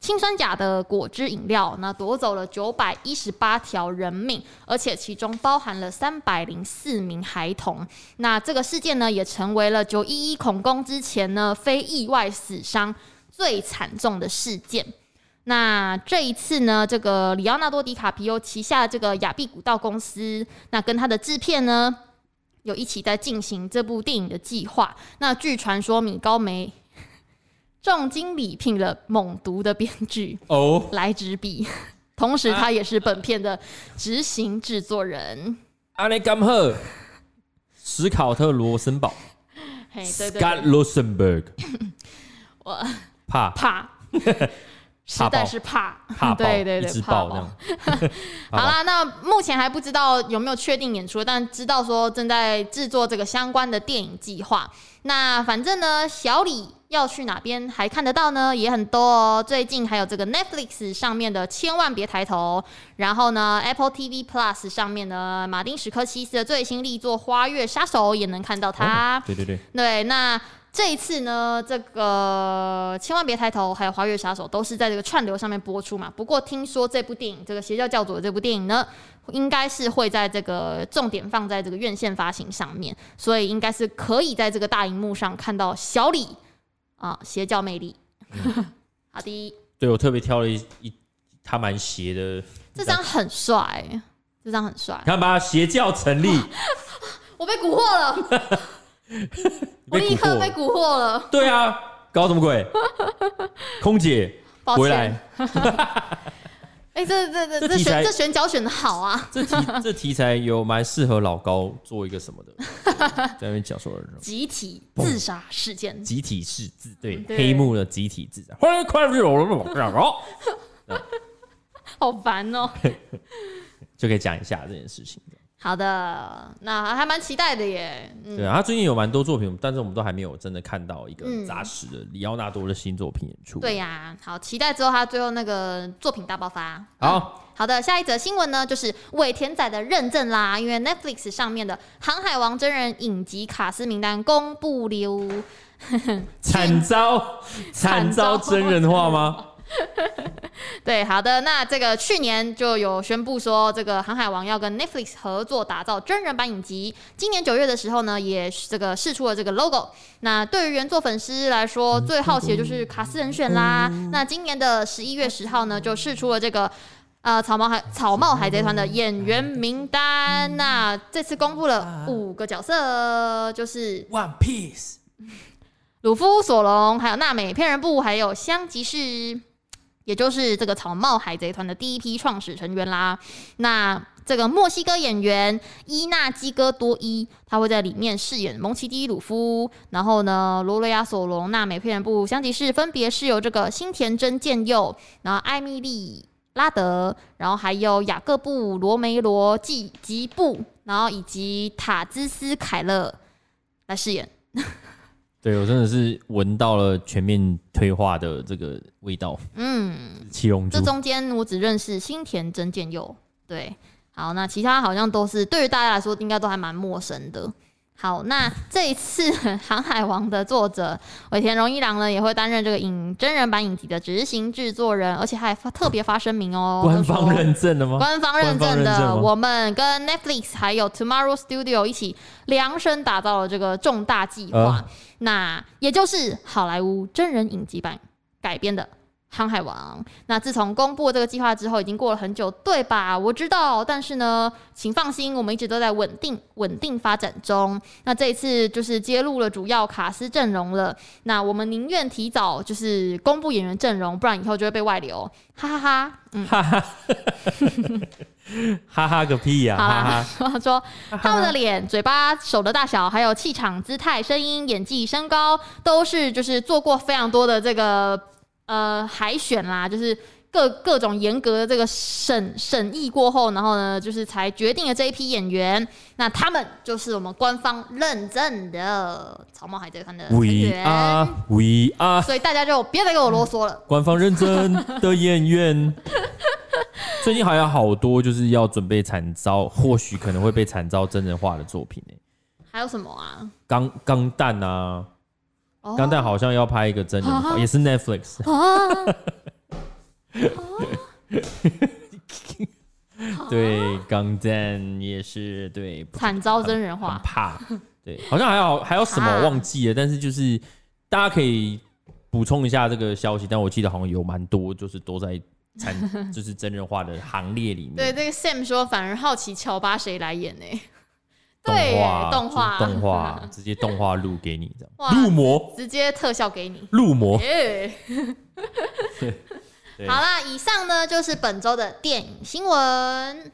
[SPEAKER 2] 氰酸钾的果汁饮料，那夺走了九百一十八条人命，而且其中包含了三百零四名孩童。那这个事件呢，也成为了九一一恐攻之前呢非意外死伤最惨重的事件。那这一次呢，这个里奥纳多·迪卡皮欧旗下的这个亚庇古道公司，那跟他的制片呢，有一起在进行这部电影的计划。那据传说，米高梅 重金礼聘了猛毒的编剧哦来执笔，同时他也是本片的执行制作人。
[SPEAKER 1] 阿内甘赫，史考特·罗森堡，
[SPEAKER 2] 嘿，对对
[SPEAKER 1] ，Scott Rosenberg，
[SPEAKER 2] 我。
[SPEAKER 1] 怕
[SPEAKER 2] 怕，实在是怕，
[SPEAKER 1] 怕爆，
[SPEAKER 2] 对对对，怕爆。好啦，那目前还不知道有没有确定演出，但知道说正在制作这个相关的电影计划。那反正呢，小李要去哪边还看得到呢？也很多哦。最近还有这个 Netflix 上面的千万别抬头，然后呢，Apple TV Plus 上面的马丁史科西斯的最新力作《花月杀手》也能看到他。
[SPEAKER 1] 对对对，
[SPEAKER 2] 对那。这一次呢，这个千万别抬头，还有花月杀手都是在这个串流上面播出嘛。不过听说这部电影，这个邪教教主的这部电影呢，应该是会在这个重点放在这个院线发行上面，所以应该是可以在这个大荧幕上看到小李啊邪教魅力。嗯、好的，
[SPEAKER 1] 对我特别挑了一一他蛮邪的，
[SPEAKER 2] 这张很帅，这张很帅，
[SPEAKER 1] 看吧，邪教成立，
[SPEAKER 2] 我被蛊惑了。我立刻被蛊惑了。
[SPEAKER 1] 对啊，搞什么鬼？空姐回来。
[SPEAKER 2] 哎，这这这这选这选角选的好啊！
[SPEAKER 1] 这题这题材有蛮适合老高做一个什么的，在那边讲说
[SPEAKER 2] 集体自杀事件，
[SPEAKER 1] 集体是自对黑幕的集体自杀，欢迎快乐有了这么好，
[SPEAKER 2] 好烦哦，
[SPEAKER 1] 就可以讲一下这件事情。
[SPEAKER 2] 好的，那还蛮期待的耶。
[SPEAKER 1] 嗯、对啊，他最近有蛮多作品，但是我们都还没有真的看到一个扎实的里奥纳多的新作品演出。
[SPEAKER 2] 对呀、啊，好期待之后他最后那个作品大爆发。
[SPEAKER 1] 好、
[SPEAKER 2] 嗯，好的，下一则新闻呢，就是尾田仔的认证啦，因为 Netflix 上面的《航海王》真人影集卡司名单公布了，
[SPEAKER 1] 惨遭惨遭真人化吗？
[SPEAKER 2] 对，好的，那这个去年就有宣布说，这个《航海王》要跟 Netflix 合作打造真人版影集。今年九月的时候呢，也这个试出了这个 logo。那对于原作粉丝来说，最好奇的就是卡斯人选啦。那今年的十一月十号呢，就试出了这个呃草帽海草帽海贼团的演员名单。那这次公布了五个角色，就是
[SPEAKER 1] One Piece、
[SPEAKER 2] 鲁夫、索隆，还有娜美、骗人布，还有香吉士。也就是这个草帽海贼团的第一批创始成员啦。那这个墨西哥演员伊纳基哥多伊，他会在里面饰演蒙奇 ·D· 鲁夫。然后呢，罗雷亚·索隆、娜美·骗人布、香吉士分别是由这个新田真剑佑，然后艾米丽·拉德，然后还有雅各布·罗梅罗·吉吉布，然后以及塔兹斯·凯勒来饰演。
[SPEAKER 1] 对，我真的是闻到了全面退化的这个味道。嗯，七龙珠。
[SPEAKER 2] 这中间我只认识新田真剑佑。对，好，那其他好像都是对于大家来说应该都还蛮陌生的。好，那这一次 《航海王》的作者尾田荣一郎呢，也会担任这个影真人版影集的执行制作人，而且还发特别发声明哦，
[SPEAKER 1] 官方认证的吗？
[SPEAKER 2] 官方认证的，我们跟 Netflix 还有 Tomorrow Studio 一起量身打造了这个重大计划，呃、那也就是好莱坞真人影集版改编的。航海王，那自从公布这个计划之后，已经过了很久，对吧？我知道，但是呢，请放心，我们一直都在稳定、稳定发展中。那这一次就是揭露了主要卡司阵容了。那我们宁愿提早就是公布演员阵容，不然以后就会被外流。哈哈哈，嗯，哈哈，
[SPEAKER 1] 哈哈个屁呀！哈
[SPEAKER 2] 哈，说他们的脸、嘴巴、手的大小，还有气场、姿态、声音、演技、身高，都是就是做过非常多的这个。呃，海选啦，就是各各种严格的这个审审议过后，然后呢，就是才决定了这一批演员。那他们就是我们官方认证的草帽海贼团的成员。
[SPEAKER 1] We are, we are。
[SPEAKER 2] 所以大家就别再给我啰嗦了。
[SPEAKER 1] 官方认证的演员，最近还有好多就是要准备惨遭，或许可能会被惨遭真人化的作品呢。
[SPEAKER 2] 还有什么啊？
[SPEAKER 1] 钢钢弹啊。钢弹好像要拍一个真人也是 Netflix。啊、对，钢弹也是对，
[SPEAKER 2] 惨遭真人化，
[SPEAKER 1] 怕。对，好像还有还有什么忘记了，但是就是大家可以补充一下这个消息。但我记得好像有蛮多，就是都在惨，就是真人化的行列里面。
[SPEAKER 2] 对，这个 Sam 说，反而好奇乔巴谁来演呢？对，动画。
[SPEAKER 1] 动画 直接动画录给你，这样。入魔
[SPEAKER 2] 直接特效给你。
[SPEAKER 1] 入魔。
[SPEAKER 2] 好啦，以上呢就是本周的电影新闻。